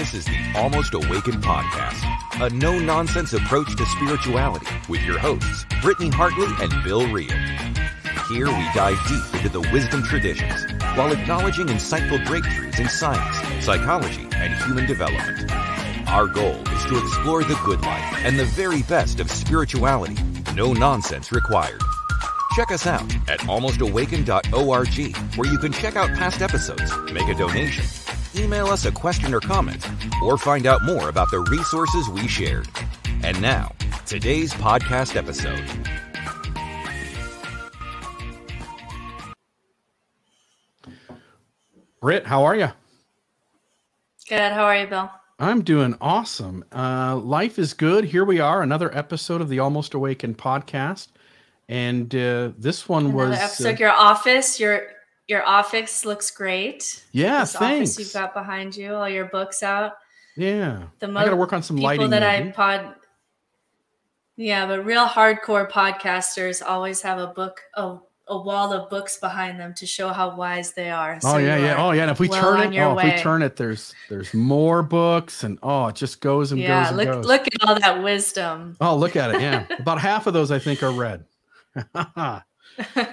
This is the Almost Awakened Podcast, a no nonsense approach to spirituality with your hosts, Brittany Hartley and Bill Reel. Here we dive deep into the wisdom traditions while acknowledging insightful breakthroughs in science, psychology, and human development. Our goal is to explore the good life and the very best of spirituality. No nonsense required. Check us out at almostawaken.org, where you can check out past episodes, make a donation, email us a question or comment, or find out more about the resources we shared. And now, today's podcast episode. Britt, how are you? Good. How are you, Bill? I'm doing awesome. Uh, life is good. Here we are, another episode of the Almost Awakened podcast, and uh, this one Another was episode. uh, your office, your your office looks great. yeah. this Thanks. office you've got behind you, all your books out. yeah, The I got to work on some people lighting. that I pod. Yeah, but real hardcore podcasters always have a book, a, a wall of books behind them to show how wise they are. Oh yeah, you yeah. Oh yeah. And if we well turn it, oh, if we turn it, there's there's more books, and oh, it just goes and yeah, goes and look goes. look at all that wisdom. Oh, look at it. Yeah, about half of those I think are read.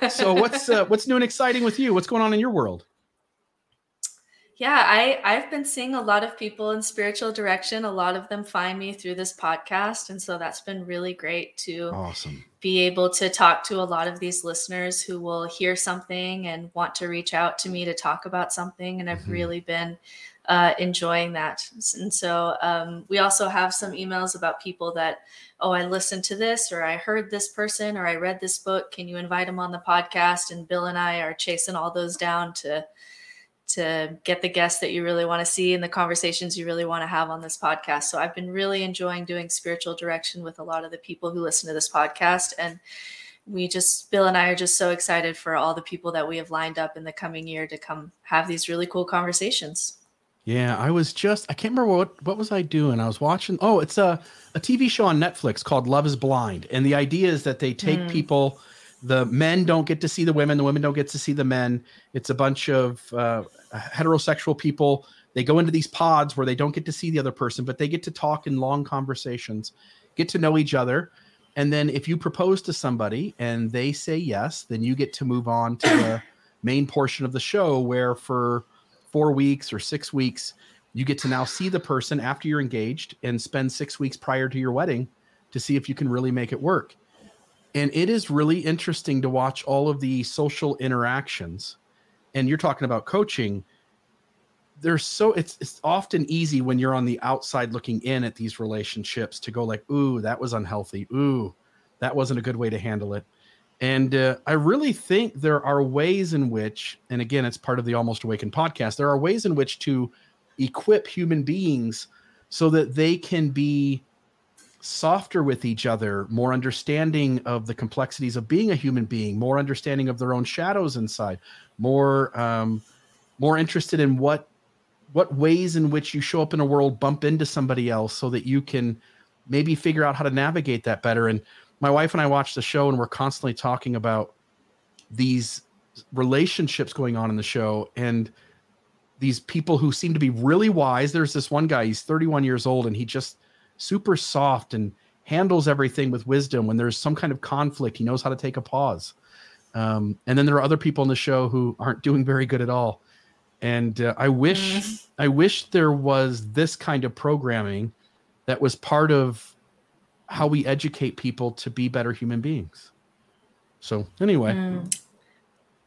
so what's uh, what's new and exciting with you? What's going on in your world? Yeah, I I've been seeing a lot of people in spiritual direction. A lot of them find me through this podcast, and so that's been really great to Awesome. be able to talk to a lot of these listeners who will hear something and want to reach out to me to talk about something, and I've Mhm. really been uh, enjoying that. And so um, we also have some emails about people that, oh, I listened to this, or I heard this person, or I read this book. Can you invite them on the podcast? And Bill and I are chasing all those down to to get the guests that you really want to see and the conversations you really want to have on this podcast. So I've been really enjoying doing spiritual direction with a lot of the people who listen to this podcast and we just Bill and I are just so excited for all the people that we have lined up in the coming year to come have these really cool conversations. Yeah, I was just I can't remember what what was I doing. I was watching oh, it's a a TV show on Netflix called Love is Blind. And the idea is that they take Mm. people the men don't get to see the women, the women don't get to see the men. It's a bunch of uh, heterosexual people. They go into these pods where they don't get to see the other person, but they get to talk in long conversations, get to know each other. And then if you propose to somebody and they say yes, then you get to move on to the main portion of the show where for four weeks or six weeks, you get to now see the person after you're engaged and spend six weeks prior to your wedding to see if you can really make it work. And it is really interesting to watch all of the social interactions. And you're talking about coaching. There's so it's it's often easy when you're on the outside looking in at these relationships to go like, "Ooh, that was unhealthy. Ooh, that wasn't a good way to handle it." And uh, I really think there are ways in which, and again, it's part of the Almost Awakened podcast, there are ways in which to equip human beings so that they can be softer with each other, more understanding of the complexities of being a human being, more understanding of their own shadows inside, more um, more interested in what what ways in which you show up in a world bump into somebody else so that you can maybe figure out how to navigate that better. And my wife and I watch the show and we're constantly talking about these relationships going on in the show and these people who seem to be really wise. There's this one guy, he's 31 years old and he just super soft and handles everything with wisdom. When there's some kind of conflict, he knows how to take a pause. Um, and then there are other people in the show who aren't doing very good at all. And uh, I wish, Mm. I wish there was this kind of programming that was part of how we educate people to be better human beings. So anyway, Mm.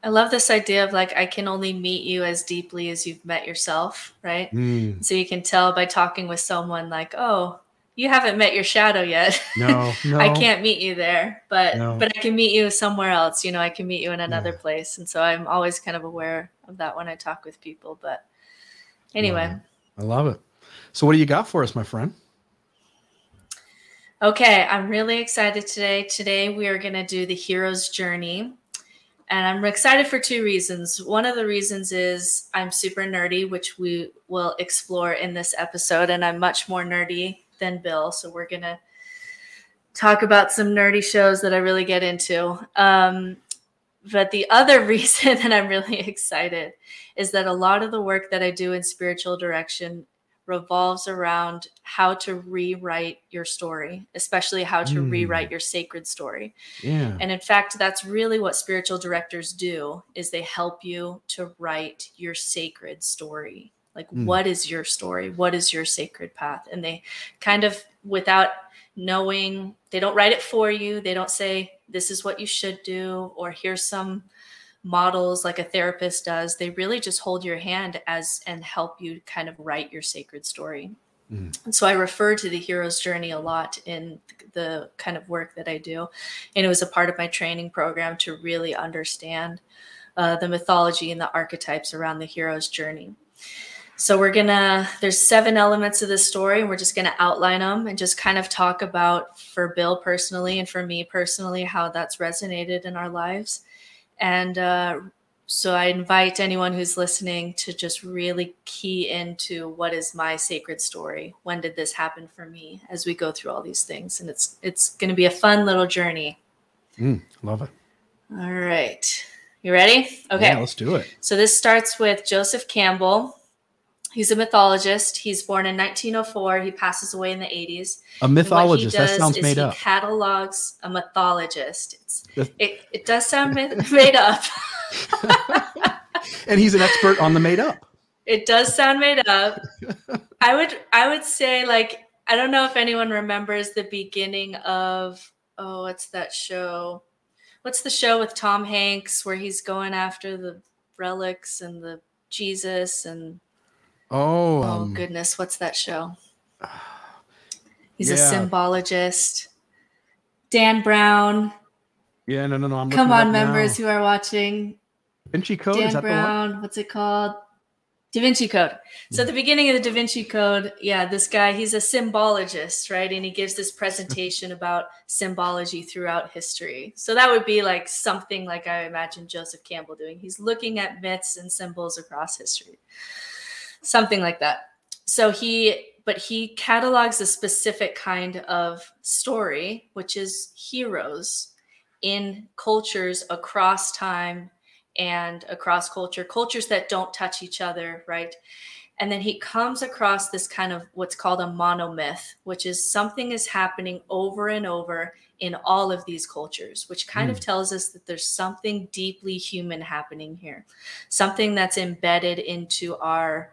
I love this idea of like I can only meet you as deeply as you've met yourself, right? mm, So you can tell by talking with someone like, "Oh, you haven't met your shadow yet." no, no, I can't meet you there, but No. but I can meet you somewhere else. You know, I can meet you in another Yeah. place, and so I'm always kind of aware of that when I talk with people. But anyway. I love it. So what do you got for us, my friend? Okay, I'm really excited today. Today we are going to do the hero's journey. And I'm excited for two reasons. One of the reasons is I'm super nerdy, which we will explore in this episode. And I'm much more nerdy than Bill. So we're going to talk about some nerdy shows that I really get into. Um, but the other reason that I'm really excited is that a lot of the work that I do in spiritual direction revolves around how to rewrite your story, especially how to Mm. rewrite your sacred story. Yeah. And in fact, that's really what spiritual directors do is they help you to write your sacred story. Like Mm. what is your story? What is your sacred path? And they kind of without knowing, they don't write it for you. They don't say this is what you should do or here's some models like a therapist does. They really just hold your hand as and help you kind of write your sacred story. Mm. And so I refer to the hero's journey a lot in the kind of work that I do. And it was a part of my training program to really understand uh, the mythology and the archetypes around the hero's journey. So we're gonna, there's seven elements of this story, and we're just gonna outline them and just kind of talk about for Bill personally and for me personally how that's resonated in our lives. And uh, so I invite anyone who's listening to just really key into what is my sacred story. When did this happen for me? As we go through all these things, and it's it's going to be a fun little journey. Mm, love it. All right, you ready? Okay. Yeah, let's do it. So this starts with Joseph Campbell. He's a mythologist. He's born in 1904. He passes away in the 80s. A And what he mythologist. That sounds made he up. Catalogs a mythologist. It's, it, it does sound ma- made up. and he's an expert on the made up. It does sound made up. I would I would say like I don't know if anyone remembers the beginning of oh what's that show? What's the show with Tom Hanks where he's going after the relics and the Jesus and Oh, oh um, goodness, what's that show? He's Yeah. a symbologist. Dan Brown. yeah, no, no, no. I'm Come on, members now. who are watching. Da Vinci Code. is Dan that the one? Brown, what's it called? Da Vinci Code. So at the beginning of the Da Vinci Code, yeah, this guy, he's a symbologist, right? And he gives this presentation about symbology throughout history. So that would be like something like I imagine Joseph Campbell doing. He's looking at myths and symbols across history. Something like that. So he but he catalogs a specific kind of story, which is heroes in cultures across time and across culture, cultures that don't touch each other, right? And then he comes across this kind of what's called a monomyth, which is something is happening over and over in all of these cultures, which kind of hmm. tells us that there's something deeply human happening here, something that's embedded into our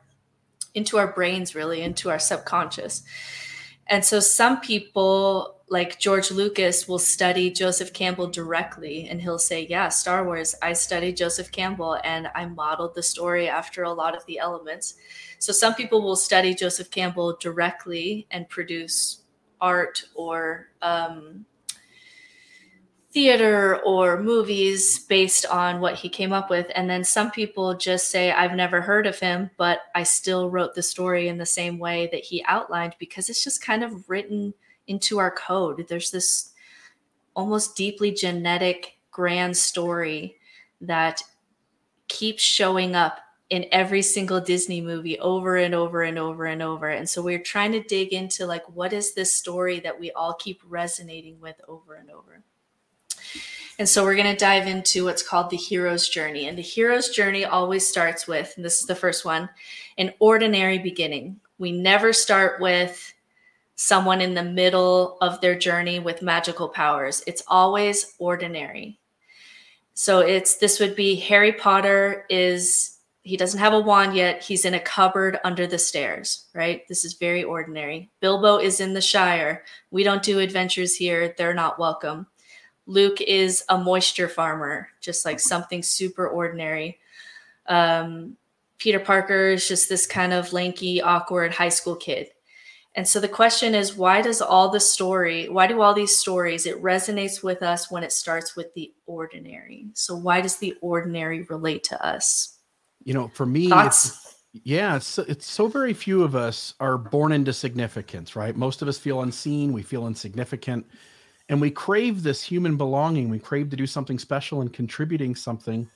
into our brains really into our subconscious. And so some people like george lucas will study joseph campbell directly and he'll say yeah star wars i studied joseph campbell and i modeled the story after a lot of the elements. So some people will study joseph campbell directly and produce art or um, theater or movies based on what he came up with. And then some people just say, I've never heard of him, but I still wrote the story in the same way that he outlined because it's just kind of written into our code. There's this almost deeply genetic grand story that keeps showing up in every single Disney movie over and over and over and over. And so we're trying to dig into like what is this story that we all keep resonating with over and over. And so we're going to dive into what's called the hero's journey. And the hero's journey always starts with, and this is the first one, an ordinary beginning. We never start with someone in the middle of their journey with magical powers. It's always ordinary. So it's this would be Harry Potter is he doesn't have a wand yet. He's in a cupboard under the stairs, right? This is very ordinary. Bilbo is in the Shire. We don't do adventures here. They're not welcome. Luke is a moisture farmer, just like something super ordinary. Um, Peter Parker is just this kind of lanky, awkward high school kid. And so the question is, why does all the story, why do all these stories, it resonates with us when it starts with the ordinary? So why does the ordinary relate to us? You know, for me, it's, yeah, it's, it's so very few of us are born into significance, right? Most of us feel unseen, we feel insignificant, and we crave this human belonging. We crave to do something special and contributing something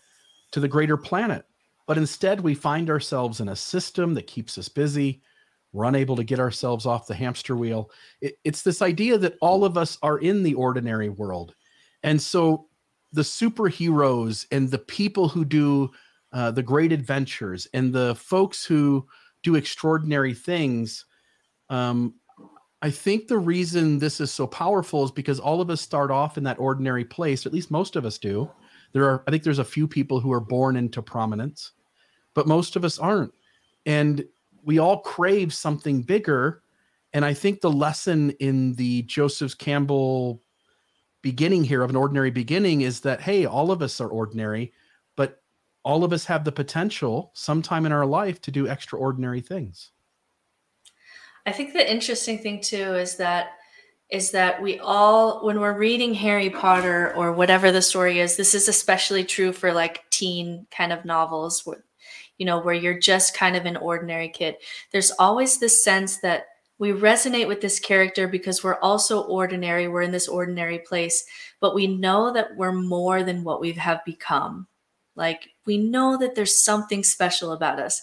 to the greater planet. But instead, we find ourselves in a system that keeps us busy. We're unable to get ourselves off the hamster wheel. It, it's this idea that all of us are in the ordinary world. And so the superheroes and the people who do uh, the great adventures and the folks who do extraordinary things. Um, I think the reason this is so powerful is because all of us start off in that ordinary place. At least most of us do. There are, I think, there's a few people who are born into prominence, but most of us aren't, and we all crave something bigger. And I think the lesson in the Joseph Campbell beginning here of an ordinary beginning is that hey, all of us are ordinary, but all of us have the potential sometime in our life to do extraordinary things. I think the interesting thing too is that is that we all when we're reading Harry Potter or whatever the story is, this is especially true for like teen kind of novels where you know where you're just kind of an ordinary kid. There's always this sense that we resonate with this character because we're also ordinary we're in this ordinary place but we know that we're more than what we have become like we know that there's something special about us.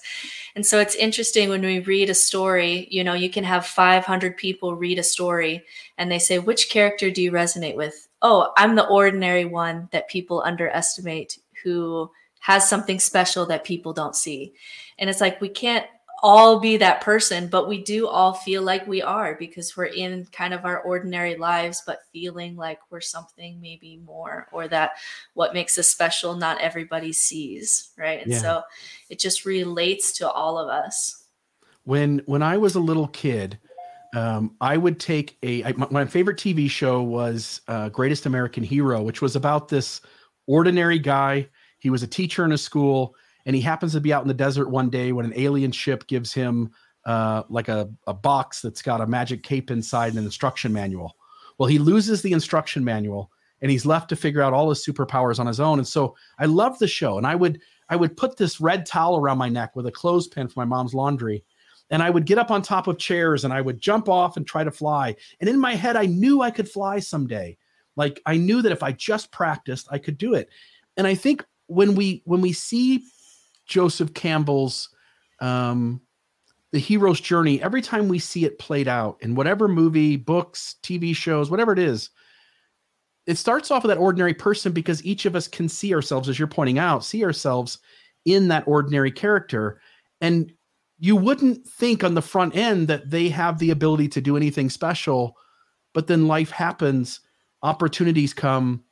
And so it's interesting when we read a story you know you can have 500 people read a story and they say which character do you resonate with? Oh i'm the ordinary one that people underestimate who has something special that people don't see. And it's like we can't all be that person, but we do all feel like we are because we're in kind of our ordinary lives, but feeling like we're something maybe more, or that what makes us special, not everybody sees, right? And yeah. so it just relates to all of us. When when I was a little kid, um, I would take a I, my, my, favorite TV show was uh, Greatest American Hero, which was about this ordinary guy. He was a teacher in a school and he happens to be out in the desert one day when an alien ship gives him uh, like a, a box that's got a magic cape inside and an instruction manual. Well, he loses the instruction manual and he's left to figure out all his superpowers on his own. And so I love the show, and I would I would put this red towel around my neck with a clothespin for my mom's laundry. And I would get up on top of chairs and I would jump off and try to fly. And in my head, I knew I could fly someday. Like I knew that if I just practiced, I could do it. And I think when we when we see Joseph Campbell's um, the hero's journey, every time we see it played out in whatever movie, books, TV shows, whatever it is, it starts off with that ordinary person because each of us can see ourselves, as you're pointing out, see ourselves in that ordinary character. And you wouldn't think on the front end that they have the ability to do anything special, but then life happens, opportunities come,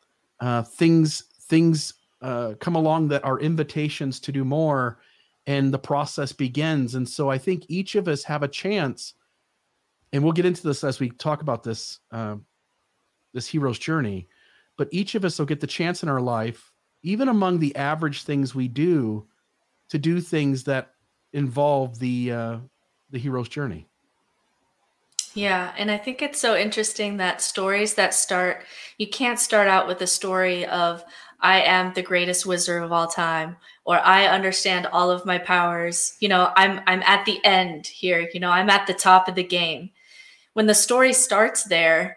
uh, things things uh, come along that are invitations to do more and the process begins. And so i think each of us have a chance and we'll get into this as we talk about this uh, this hero's journey but each of us will get the chance in our life even among the average things we do to do things that involve the uh, the hero's journey. Yeah, and I think it's so interesting that stories that start, you can't start out with a story of, I am the greatest wizard of all time or I understand all of my powers. You know, I'm I'm at the end here, you know, I'm at the top of the game. When the story starts there,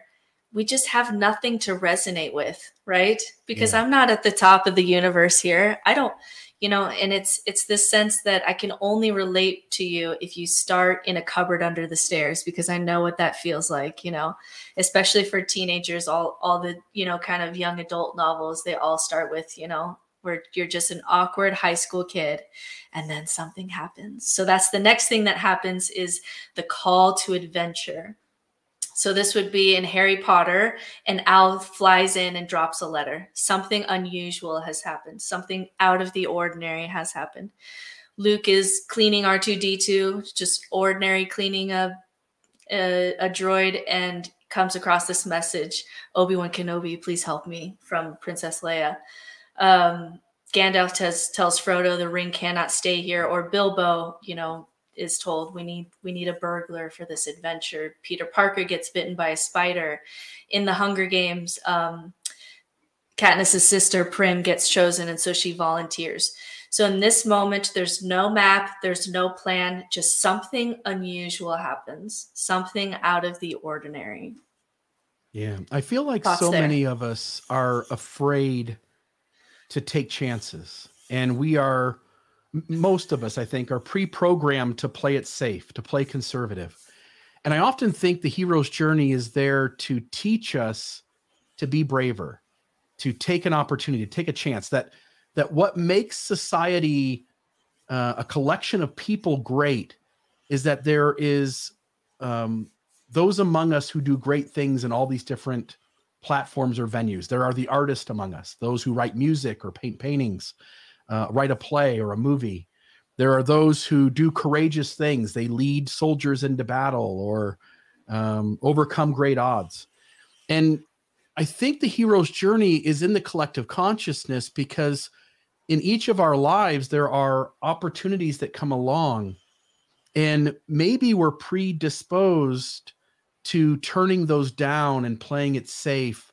we just have nothing to resonate with, right? Because yeah. I'm not at the top of the universe here. I don't you know and it's it's this sense that i can only relate to you if you start in a cupboard under the stairs because i know what that feels like you know especially for teenagers all all the you know kind of young adult novels they all start with you know where you're just an awkward high school kid and then something happens. So that's the next thing that happens is the call to adventure so this would be in Harry Potter, and Al flies in and drops a letter. Something unusual has happened. Something out of the ordinary has happened. Luke is cleaning R2D2, just ordinary cleaning a, a, a droid, and comes across this message Obi Wan Kenobi, please help me from Princess Leia. Um, Gandalf tells Frodo the ring cannot stay here, or Bilbo, you know, is told we need we need a burglar for this adventure. Peter Parker gets bitten by a spider. In the Hunger Games, um, Katniss's sister Prim gets chosen, and so she volunteers. So in this moment, there's no map, there's no plan, just something unusual happens, something out of the ordinary. Yeah, I feel like Thoughts so there. many of us are afraid to take chances, and we are most of us, I think, are pre programmed to play it safe, to play conservative. And I often think the hero's journey is there to teach us to be braver, to take an opportunity, to take a chance. That that what makes society uh, a collection of people great is that there is um, those among us who do great things in all these different platforms or venues. There are the artists among us, those who write music or paint paintings, uh, write a play or a movie. There are those who do courageous things. They lead soldiers into battle or um, overcome great odds. And I think the hero's journey is in the collective consciousness because in each of our lives, there are opportunities that come along. And maybe we're predisposed to turning those down and playing it safe.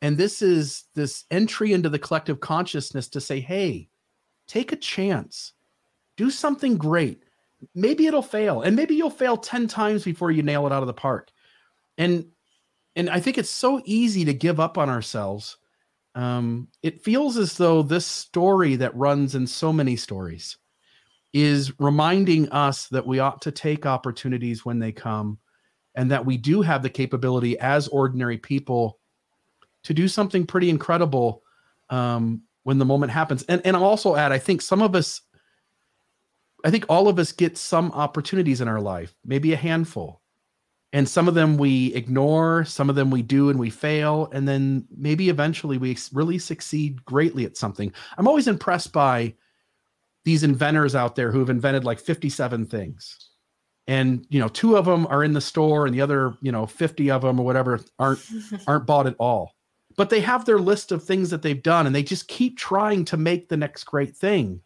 And this is this entry into the collective consciousness to say, hey, take a chance, do something great. Maybe it'll fail, and maybe you'll fail 10 times before you nail it out of the park. And and I think it's so easy to give up on ourselves. Um, it feels as though this story that runs in so many stories is reminding us that we ought to take opportunities when they come and that we do have the capability as ordinary people to do something pretty incredible um, when the moment happens. And and I'll also add, I think some of us, I think all of us get some opportunities in our life, maybe a handful, and some of them we ignore, some of them we do and we fail, and then maybe eventually we really succeed greatly at something. I'm always impressed by these inventors out there who have invented like 57 things and you know two of them are in the store and the other you know 50 of them or whatever aren't aren't bought at all but they have their list of things that they've done and they just keep trying to make the next great thing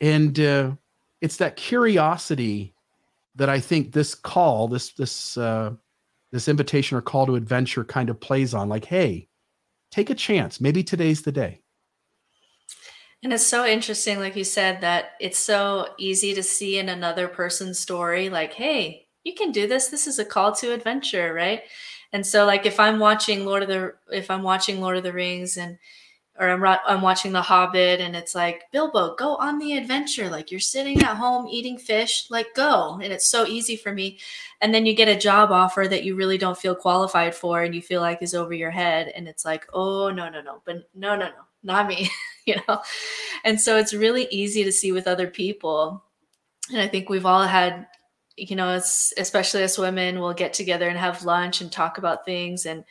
and uh, it's that curiosity that i think this call this this uh, this invitation or call to adventure kind of plays on like hey take a chance maybe today's the day and it's so interesting, like you said, that it's so easy to see in another person's story, like, hey, you can do this. This is a call to adventure, right? And so, like, if I'm watching Lord of the, if I'm watching Lord of the Rings and, or I'm, I'm watching The Hobbit and it's like, Bilbo, go on the adventure. Like, you're sitting at home eating fish, like, go. And it's so easy for me. And then you get a job offer that you really don't feel qualified for and you feel like is over your head. And it's like, oh, no, no, no. But no, no, no not me, you know? And so it's really easy to see with other people. And I think we've all had, you know, it's especially as women, we'll get together and have lunch and talk about things. And,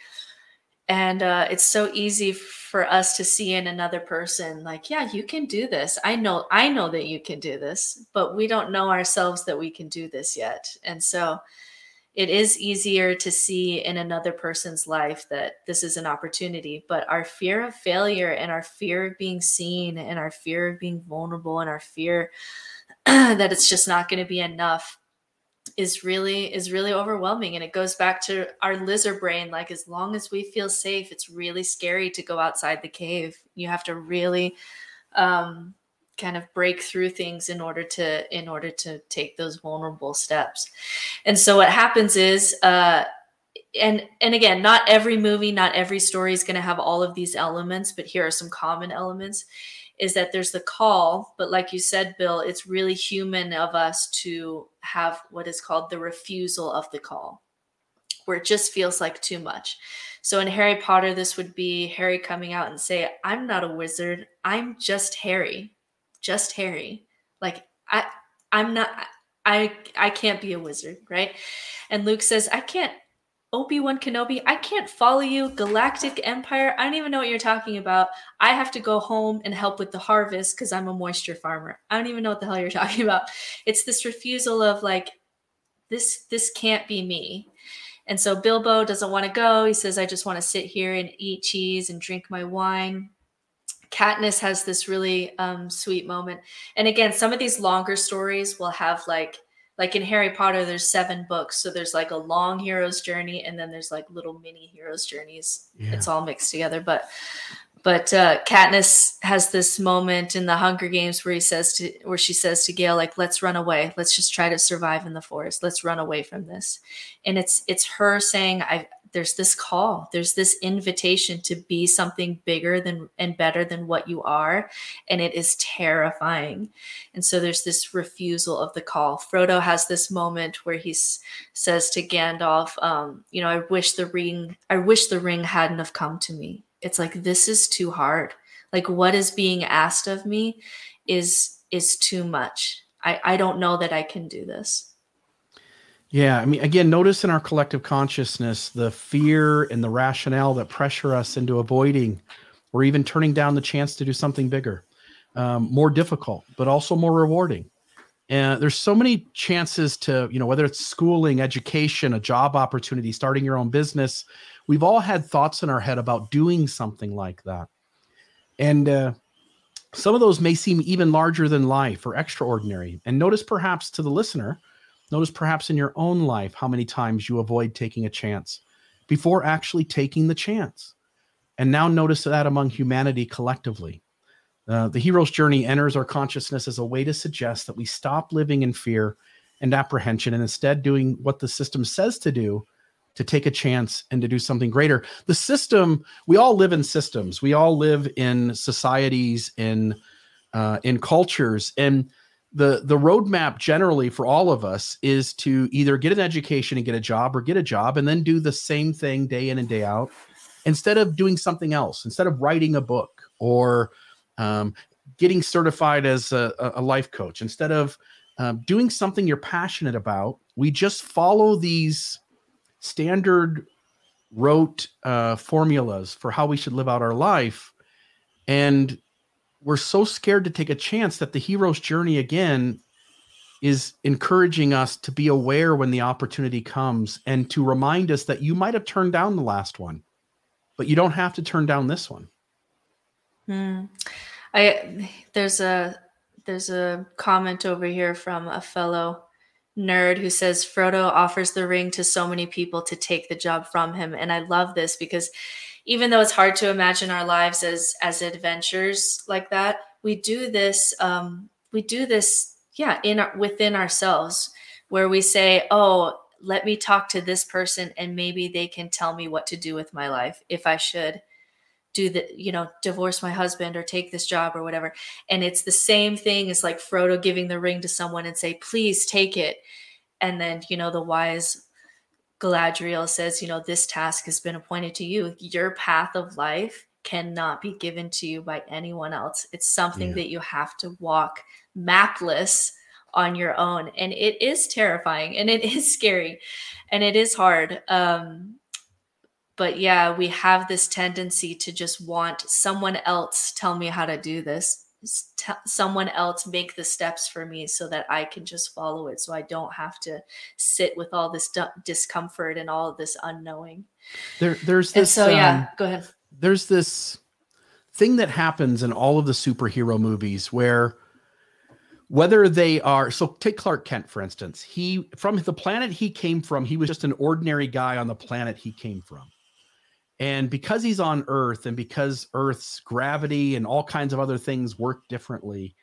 and uh, it's so easy for us to see in another person like yeah you can do this i know i know that you can do this but we don't know ourselves that we can do this yet and so it is easier to see in another person's life that this is an opportunity but our fear of failure and our fear of being seen and our fear of being vulnerable and our fear that it's just not going to be enough is really is really overwhelming and it goes back to our lizard brain like as long as we feel safe it's really scary to go outside the cave. You have to really um kind of break through things in order to in order to take those vulnerable steps. And so what happens is uh and and again not every movie not every story is going to have all of these elements but here are some common elements is that there's the call but like you said bill it's really human of us to have what is called the refusal of the call where it just feels like too much so in harry potter this would be harry coming out and say i'm not a wizard i'm just harry just Harry. Like I I'm not I I can't be a wizard, right? And Luke says, I can't Obi-Wan Kenobi, I can't follow you. Galactic Empire, I don't even know what you're talking about. I have to go home and help with the harvest because I'm a moisture farmer. I don't even know what the hell you're talking about. It's this refusal of like, this this can't be me. And so Bilbo doesn't want to go. He says, I just want to sit here and eat cheese and drink my wine. Katniss has this really um, sweet moment. And again, some of these longer stories will have like like in Harry Potter, there's seven books, so there's like a long hero's journey, and then there's like little mini hero's journeys. Yeah. It's all mixed together, but but uh, Katniss has this moment in the Hunger Games where he says to where she says to Gale like let's run away let's just try to survive in the forest let's run away from this and it's it's her saying I there's this call there's this invitation to be something bigger than and better than what you are and it is terrifying. And so there's this refusal of the call. Frodo has this moment where he says to gandalf um, you know i wish the ring i wish the ring hadn't have come to me. It's like this is too hard. Like what is being asked of me is is too much. I i don't know that i can do this Yeah, I mean, again, notice in our collective consciousness the fear and the rationale that pressure us into avoiding or even turning down the chance to do something bigger, um, more difficult, but also more rewarding. And there's so many chances to, you know, whether it's schooling, education, a job opportunity, starting your own business. We've all had thoughts in our head about doing something like that. And uh, some of those may seem even larger than life or extraordinary. And notice perhaps to the listener, notice perhaps in your own life how many times you avoid taking a chance before actually taking the chance. And now notice that among humanity collectively. Uh, the hero's journey enters our consciousness as a way to suggest that we stop living in fear and apprehension and instead doing what the system says to do to take a chance and to do something greater. The system, we all live in systems. We all live in societies, in uh, in cultures, and the the roadmap generally for all of us is to either get an education and get a job, or get a job and then do the same thing day in and day out, instead of doing something else. Instead of writing a book or um, getting certified as a, a life coach, instead of um, doing something you're passionate about, we just follow these standard rote uh, formulas for how we should live out our life. And we're so scared to take a chance that the hero's journey again is encouraging us to be aware when the opportunity comes and to remind us that you might have turned down the last one, but you don't have to turn down this one. Hmm. I there's a there's a comment over here from a fellow nerd who says Frodo offers the ring to so many people to take the job from him and I love this because even though it's hard to imagine our lives as as adventures like that we do this um we do this yeah in our, within ourselves where we say oh let me talk to this person and maybe they can tell me what to do with my life if I should do the you know divorce my husband or take this job or whatever. And it's the same thing as like frodo giving the ring to someone and say please take it. And then you know the wise galadriel says you know this task has been appointed to you. Your path of life cannot be given to you by anyone else. It's something yeah. that you have to walk mapless on your own. And it is terrifying and it is scary and it is hard um but yeah we have this tendency to just want someone else tell me how to do this T- someone else make the steps for me so that i can just follow it so i don't have to sit with all this d- discomfort and all of this unknowing. There there's this and so yeah um, go ahead. there's this thing that happens in all of the superhero movies where whether they are so take clark kent for instance. He from the planet he came from he was just an ordinary guy on the planet he came from and because he's on Earth and because Earth's gravity and all kinds of other things work differently,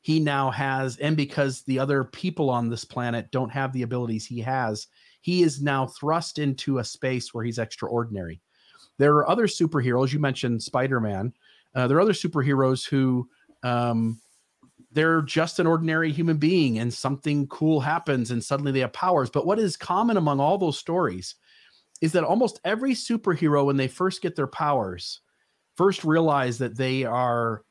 he now has, and because the other people on this planet don't have the abilities he has, he is now thrust into a space where he's extraordinary. There are other superheroes. You mentioned Spider Man. Uh, there are other superheroes who um, they're just an ordinary human being and something cool happens and suddenly they have powers. But what is common among all those stories is that almost every superhero, when they first get their powers, first realize that they are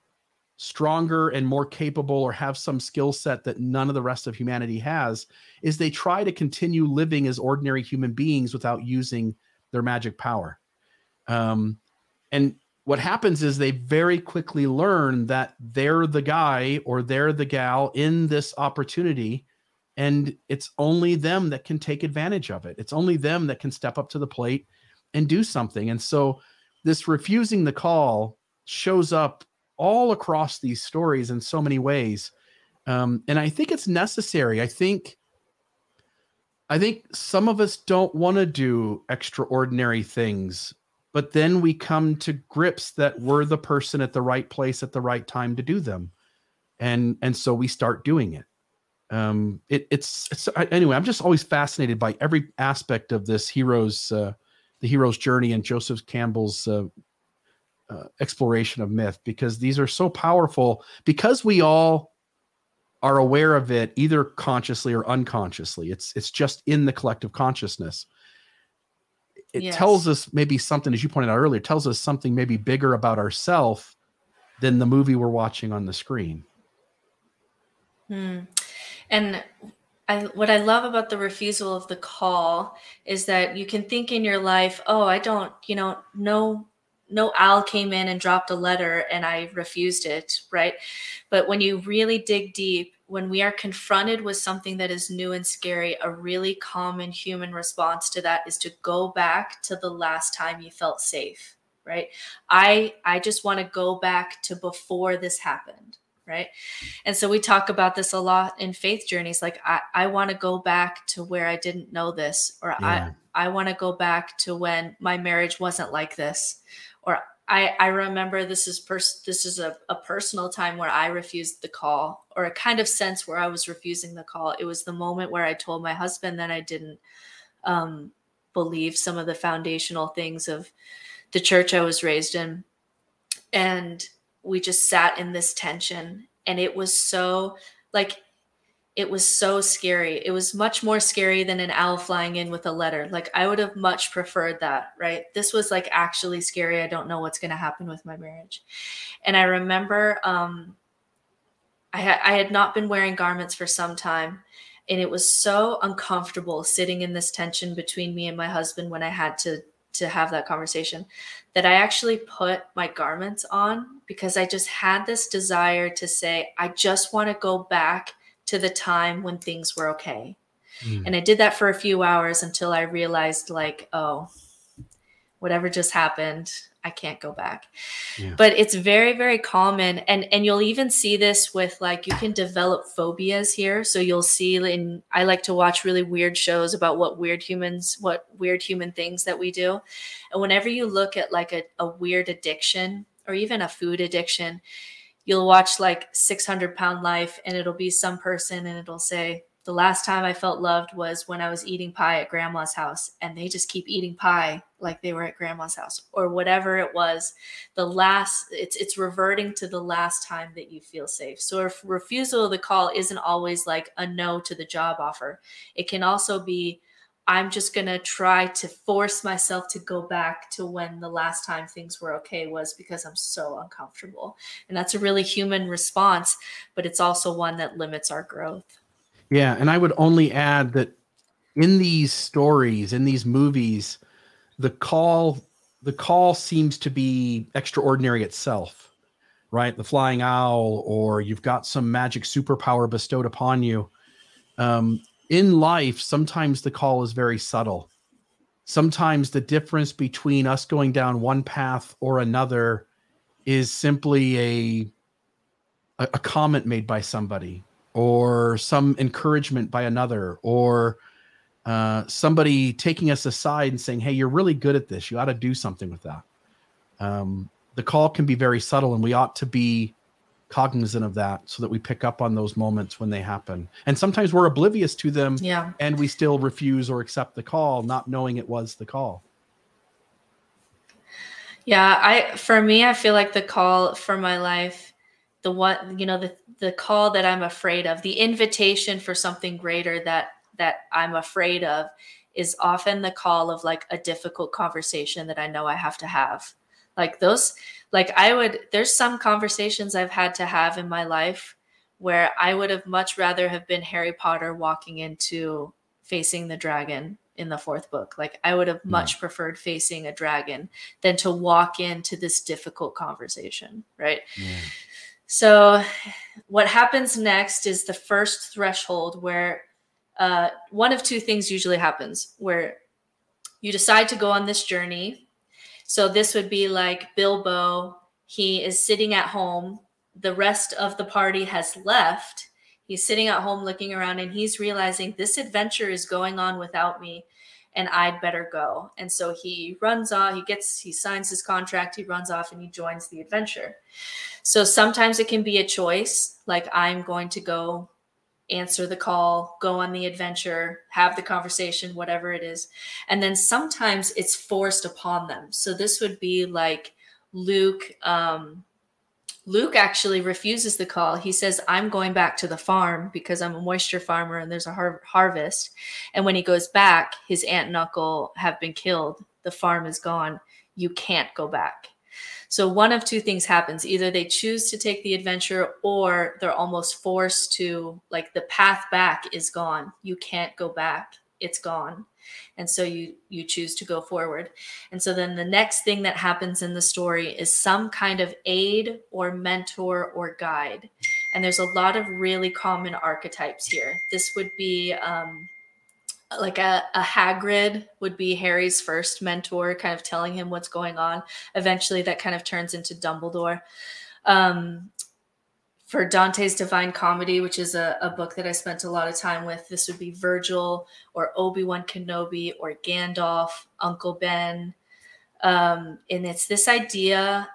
stronger and more capable or have some skill set that none of the rest of humanity has, is they try to continue living as ordinary human beings without using their magic power. Um, and what happens is they very quickly learn that they're the guy or they're the gal in this opportunity and it's only them that can take advantage of it. It's only them that can step up to the plate and do something. And so this refusing the call shows up all across these stories in so many ways. Um, and i think it's necessary. I think i think some of us don't want to do extraordinary things but then we come to grips that we're the person at the right place at the right time to do them. And and so we start doing it um it, it's it's anyway i'm just always fascinated by every aspect of this hero's uh the hero's journey and joseph campbell's uh, uh, exploration of myth because these are so powerful because we all are aware of it either consciously or unconsciously it's it's just in the collective consciousness it yes. tells us maybe something as you pointed out earlier tells us something maybe bigger about ourself than the movie we're watching on the screen hmm. And I what I love about the refusal of the call is that you can think in your life, oh, I don't, you know, no no Al came in and dropped a letter and I refused it, right? But when you really dig deep, when we are confronted with something that is new and scary, a really common human response to that is to go back to the last time you felt safe, right? I I just want to go back to before this happened right and so we talk about this a lot in faith journeys like i, I want to go back to where i didn't know this or yeah. i i want to go back to when my marriage wasn't like this or I, I remember this is pers- this is a, a personal time where I refused the call or a kind of sense where I was refusing the call. It was the moment where I told my husband that I didn't um, believe some of the foundational things of the church I was raised in. And we just sat in this tension. And it was so like it was so scary. It was much more scary than an owl flying in with a letter. Like I would have much preferred that, right? This was like actually scary. I don't know what's going to happen with my marriage. And I remember um I had I had not been wearing garments for some time and it was so uncomfortable sitting in this tension between me and my husband when I had to to have that conversation that I actually put my garments on because I just had this desire to say I just want to go back to the time when things were okay. Mm. And I did that for a few hours until I realized, like, oh, whatever just happened, I can't go back. Yeah. But it's very, very common. And and you'll even see this with like you can develop phobias here. So you'll see in I like to watch really weird shows about what weird humans, what weird human things that we do. And whenever you look at like a, a weird addiction or even a food addiction, you'll watch like 600 pound life and it'll be some person and it'll say the last time i felt loved was when i was eating pie at grandma's house and they just keep eating pie like they were at grandma's house or whatever it was the last it's it's reverting to the last time that you feel safe so if refusal of the call isn't always like a no to the job offer it can also be I'm just going to try to force myself to go back to when the last time things were okay was because I'm so uncomfortable. And that's a really human response, but it's also one that limits our growth. Yeah. And I would only add that in these stories, in these movies, the call the call seems to be extraordinary itself right the flying owl or you've got some magic superpower bestowed upon you um, in life, sometimes the call is very subtle. Sometimes the difference between us going down one path or another is simply a a, comment made by somebody or some encouragement by another or uh, somebody taking us aside and saying, "Hey, you're really good at this. You ought to do something with that." Um, the call can be very subtle, and we ought to be cognizant of that so that we pick up on those moments when they happen. And sometimes we're oblivious to them yeah. and we still refuse or accept the call, not knowing it was the call. Yeah, I for me I feel like the call for my life the one you know the the call that I'm afraid of, the invitation for something greater that that I'm afraid of is often the call of like a difficult conversation that I know I have to have. Like those like I would there's some conversations I've had to have in my life where I would have much rather have been Harry Potter walking into facing the dragon in the fourth book. Like I would have hmm. much yeah. preferred facing a dragon than to walk into this difficult conversation, right? Yeah. So what happens next is the first threshold where uh, one of two things usually happens where you decide to go on this journey so this would be like Bilbo, he is sitting at home. The rest of the party has left. He's sitting at home looking around and he's realizing this adventure is going on without me and I'd better go. And so he runs off, he gets, he signs his contract, he runs off and he joins the adventure. So sometimes it can be a choice, like I'm going to go answer the call, go on the adventure, have the conversation, whatever it is. And then sometimes it's forced upon them. So this would be like Luke. Um, Luke actually refuses the call. He says, I'm going back to the farm because I'm a moisture farmer and there's a har- harvest. And when he goes back, his aunt and uncle have been killed. The farm is gone. You can't go back. So one of two things happens. Either they choose to take the adventure or they're almost forced to like the path back is gone. You can't go back. It's gone. And so you you choose to go forward. And so then the next thing that happens in the story is some kind of aid or mentor or guide. And there's a lot of really common archetypes here. This would be um, like a, a Hagrid would be Harry's first mentor, kind of telling him what's going on. Eventually, that kind of turns into Dumbledore. Um, for Dante's Divine Comedy, which is a, a, book that I spent a lot of time with, this would be Virgil or Obi Wan Kenobi or Gandalf, Uncle Ben. Um, and it's this idea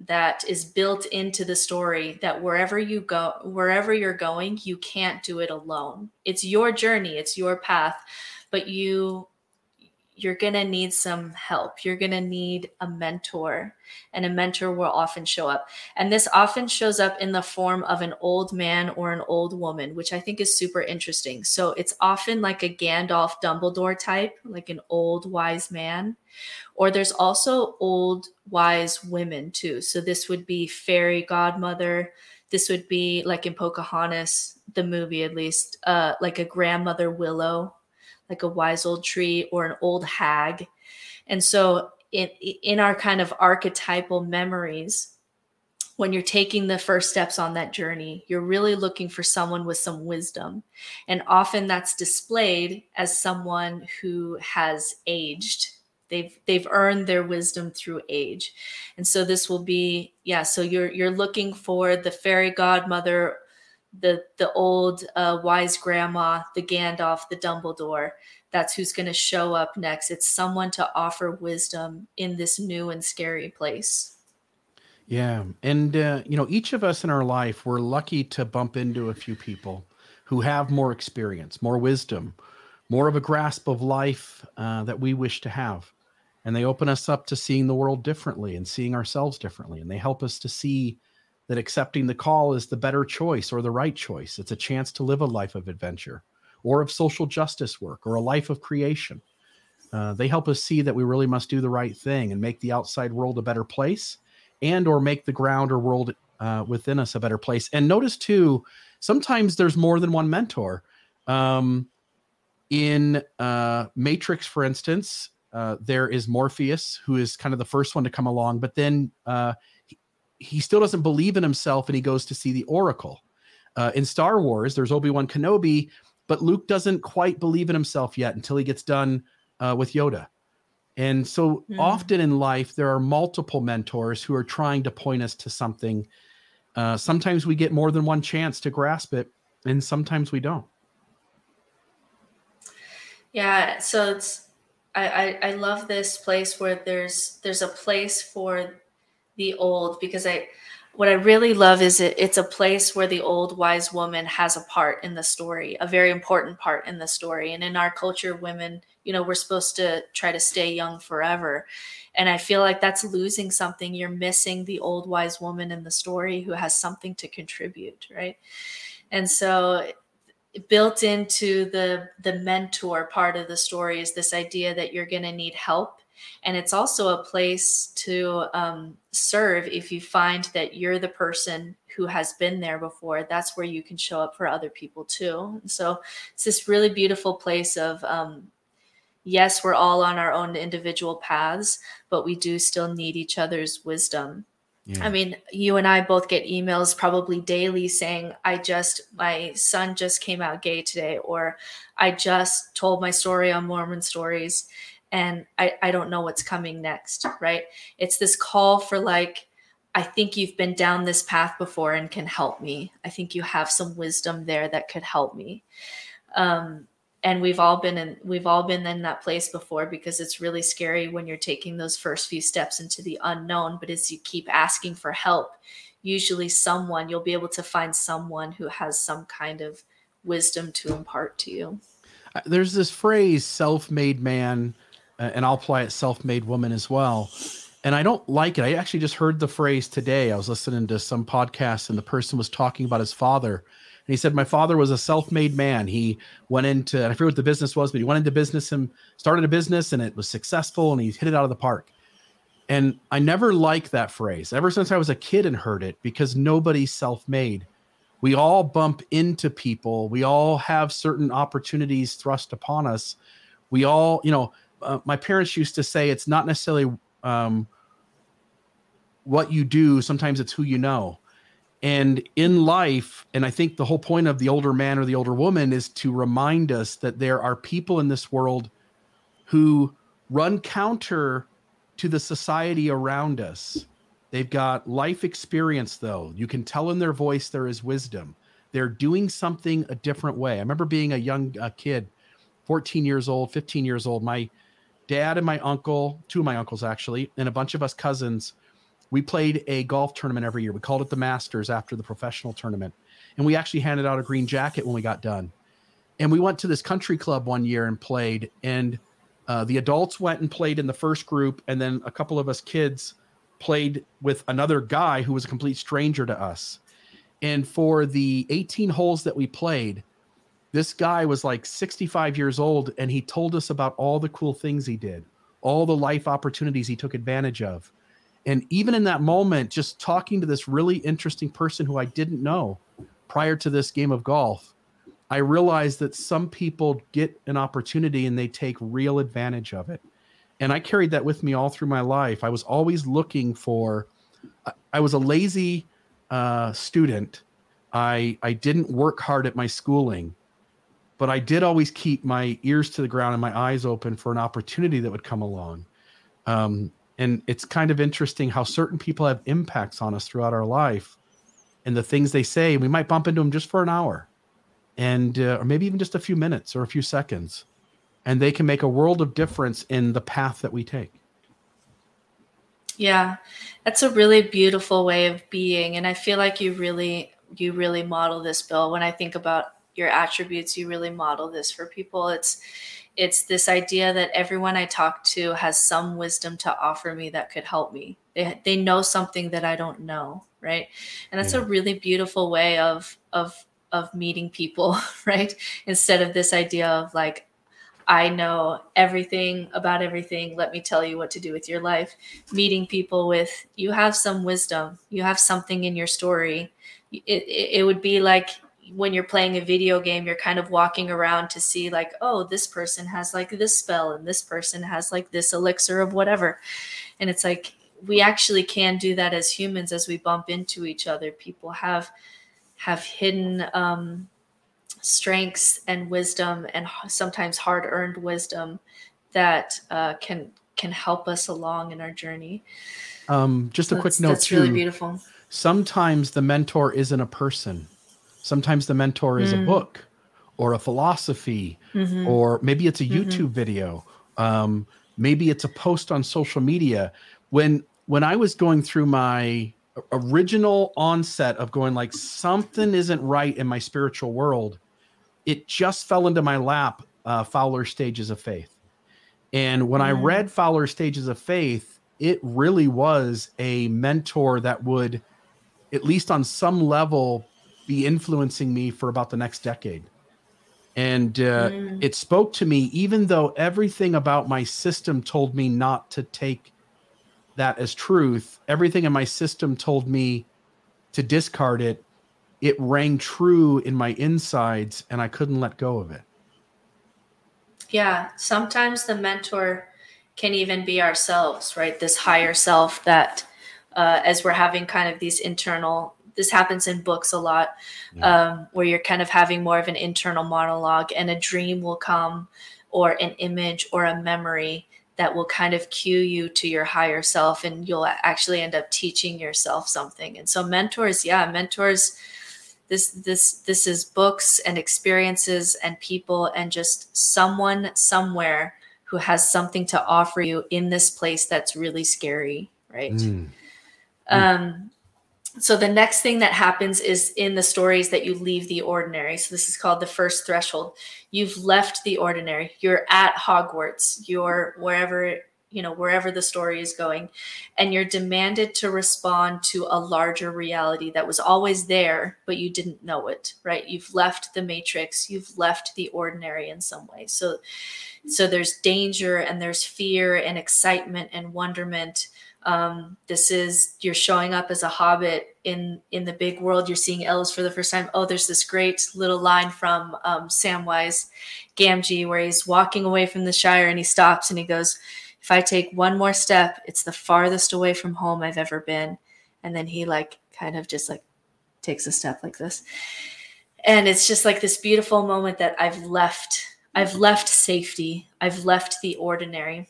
that is built into the story that wherever you go wherever you're going you can't do it alone it's your journey it's your path but you you're going to need some help you're going to need a mentor and a mentor will often show up and this often shows up in the form of an old man or an old woman which i think is super interesting so it's often like a gandalf dumbledore type like an old wise man or there's also old wise women too. So this would be fairy godmother. This would be like in Pocahontas, the movie at least, uh, like a grandmother willow, like a wise old tree or an old hag. And so in in our kind of archetypal memories, when you're taking the first steps on that journey, you're really looking for someone with some wisdom. And often that's displayed as someone who has aged they've they've earned their wisdom through age and so this will be yeah so you're you're looking for the fairy godmother the the old uh, wise grandma the gandalf the dumbledore. That's who's going to show up next. It's someone to offer wisdom in this new and scary place. Yeah and uh, you know each of us in our life we're lucky to bump into a few people who have more experience more wisdom more of a grasp of life uh, that we wish to have. And they open us up to seeing the world differently and seeing ourselves differently and they help us to see that accepting the call is the better choice or the right choice. It's a chance to live a life of adventure or of social justice work or a life of creation. Uh, they help us see that we really must do the right thing and make the outside world a better place and or make the ground or world uh, within us a better place. And notice too sometimes there's more than one mentor. Um, in uh, matrix for instance uh, there is Morpheus, who is kind of the first one to come along, but then uh, he, still doesn't believe in himself and he goes to see the Oracle. Uh, in Star Wars, there's Obi Wan Kenobi, but Luke doesn't quite believe in himself yet until he gets done uh, with Yoda. And so mm. often in life, there are multiple mentors who are trying to point us to something. Uh, sometimes we get more than one chance to grasp it, and sometimes we don't. Yeah, so it's I, I, love this place where there's there's a place for the old because I what I really love is it, it's a place where the old wise woman has a part in the story, a very important part in the story. And in our culture, women, you know, we're supposed to try to stay young forever. And I feel like that's losing something. You're missing the old wise woman in the story who has something to contribute, right? And so built into the the mentor part of the story is this idea that you're going to need help and it's also a place to um, serve if you find that you're the person who has been there before that's where you can show up for other people too. So it's this really beautiful place of um, yes we're all on our own individual paths but we do still need each other's wisdom. Yeah. I mean, you and I both get emails probably daily saying, I just, my son just came out gay today, or I just told my story on Mormon stories and I, I don't know what's coming next, right? It's this call for like, I think you've been down this path before and can help me. I think you have some wisdom there that could help me. Um, and we've all been in we've all been in that place before because it's really scary when you're taking those first few steps into the unknown but as you keep asking for help usually someone you'll be able to find someone who has some kind of wisdom to impart to you there's this phrase self-made man and i'll apply it self-made woman as well and i don't like it i actually just heard the phrase today i was listening to some podcast and the person was talking about his father and he said, My father was a self made man. He went into, I forget what the business was, but he went into business and started a business and it was successful and he hit it out of the park. And I never liked that phrase ever since I was a kid and heard it because nobody's self made. We all bump into people, we all have certain opportunities thrust upon us. We all, you know, uh, my parents used to say it's not necessarily um, what you do, sometimes it's who you know. And in life, and I think the whole point of the older man or the older woman is to remind us that there are people in this world who run counter to the society around us. They've got life experience, though. You can tell in their voice there is wisdom. They're doing something a different way. I remember being a young uh, kid, 14 years old, 15 years old. My dad and my uncle, two of my uncles actually, and a bunch of us cousins, we played a golf tournament every year. We called it the Masters after the professional tournament. And we actually handed out a green jacket when we got done. And we went to this country club one year and played. And uh, the adults went and played in the first group, and then a couple of us kids played with another guy who was a complete stranger to us. And for the 18 holes that we played, this guy was like 65 years old, and he told us about all the cool things he did, all the life opportunities he took advantage of. And even in that moment, just talking to this really interesting person who I didn't know prior to this game of golf, I realized that some people get an opportunity and they take real advantage of it. And I carried that with me all through my life. I was always looking for, I was a lazy uh, student. I, I didn't work hard at my schooling, but I did always keep my ears to the ground and my eyes open for an opportunity that would come along. Um, and it's kind of interesting how certain people have impacts on us throughout our life and the things they say we might bump into them just for an hour and uh, or maybe even just a few minutes or a few seconds and they can make a world of difference in the path that we take yeah that's a really beautiful way of being and i feel like you really you really model this bill when i think about your attributes you really model this for people it's it's this idea that everyone i talk to has some wisdom to offer me that could help me they, they know something that i don't know right and that's yeah. a really beautiful way of of of meeting people, right? Instead of this idea of like, I know everything about everything. Let me tell you what to do with your life. Meeting people with, you have some wisdom, you have something in your story. It, it, it would be like when you're playing a video game, you're kind of walking around to see, like, oh, this person has like this spell and this person has like this elixir of whatever. And it's like, we actually can do that as humans as we bump into each other. People have have hidden um, strengths and wisdom and sometimes hard earned wisdom that uh, can can help us along in our journey. Um, just a so quick note that's too. really beautiful. Sometimes the mentor isn't a person. Sometimes the mentor is mm. a book or a philosophy, mm-hmm. or maybe it's a mm-hmm. YouTube mm-hmm. video. Um, maybe it's a post on social media. When when I was going through my original onset of going like something isn't right in my spiritual world, it just fell into my lap. Uh, Fowler Stages of Faith, and when mm. I read Fowler Stages of Faith, it really was a mentor that would, at least on some level, be influencing me for about the next decade. And uh, mm. it spoke to me, even though everything about my system told me not to take that as truth, everything in my system told me to discard it. It rang true in my insides and I couldn't let go of it. Yeah, sometimes the mentor can even be ourselves, right? This higher self that, uh, as we're having kind of these internal, this happens in books a lot, yeah. um, where you're kind of having more of an internal monologue and a dream will come or an image or a memory that will kind of cue you to your higher self and you'll actually end up teaching yourself something and so mentors yeah mentors this this this is books and experiences and people and just someone somewhere who has something to offer you in this place that's really scary right mm. um so the next thing that happens is in the stories that you leave the ordinary. So this is called the first threshold. You've left the ordinary. You're at hogwarts. You're wherever you know wherever the story is going. And you're demanded to respond to a larger reality that was always there but you didn't know it right? You've left the matrix. You've left the ordinary in some way. So so there's danger and there's fear and excitement and wonderment Um, this is you're showing up as a hobbit in in the big world. You're seeing elves for the first time. Oh, there's this great little line from um, Samwise Gamgee where he's walking away from the Shire and he stops and he goes, "If I take one more step, it's the farthest away from home I've ever been." And then he like kind of just like takes a step like this, and it's just like this beautiful moment that I've left. I've left safety. I've left the ordinary.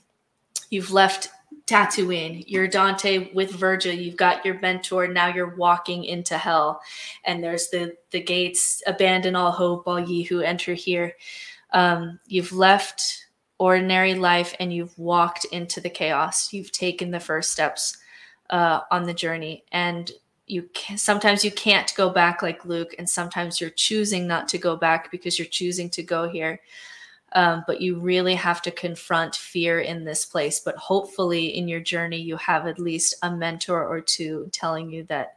You've left Tatooine. You're Dante with Virgil. You've got your mentor. Now you're walking into hell, and there's the the gates. Abandon all hope, all ye who enter here. Um, you've left ordinary life and you've walked into the chaos. You've taken the first steps uh, on the journey, and you can, sometimes you can't go back like Luke, and sometimes you're choosing not to go back because you're choosing to go here. Um, but you really have to confront fear in this place. But hopefully, in your journey, you have at least a mentor or two telling you that,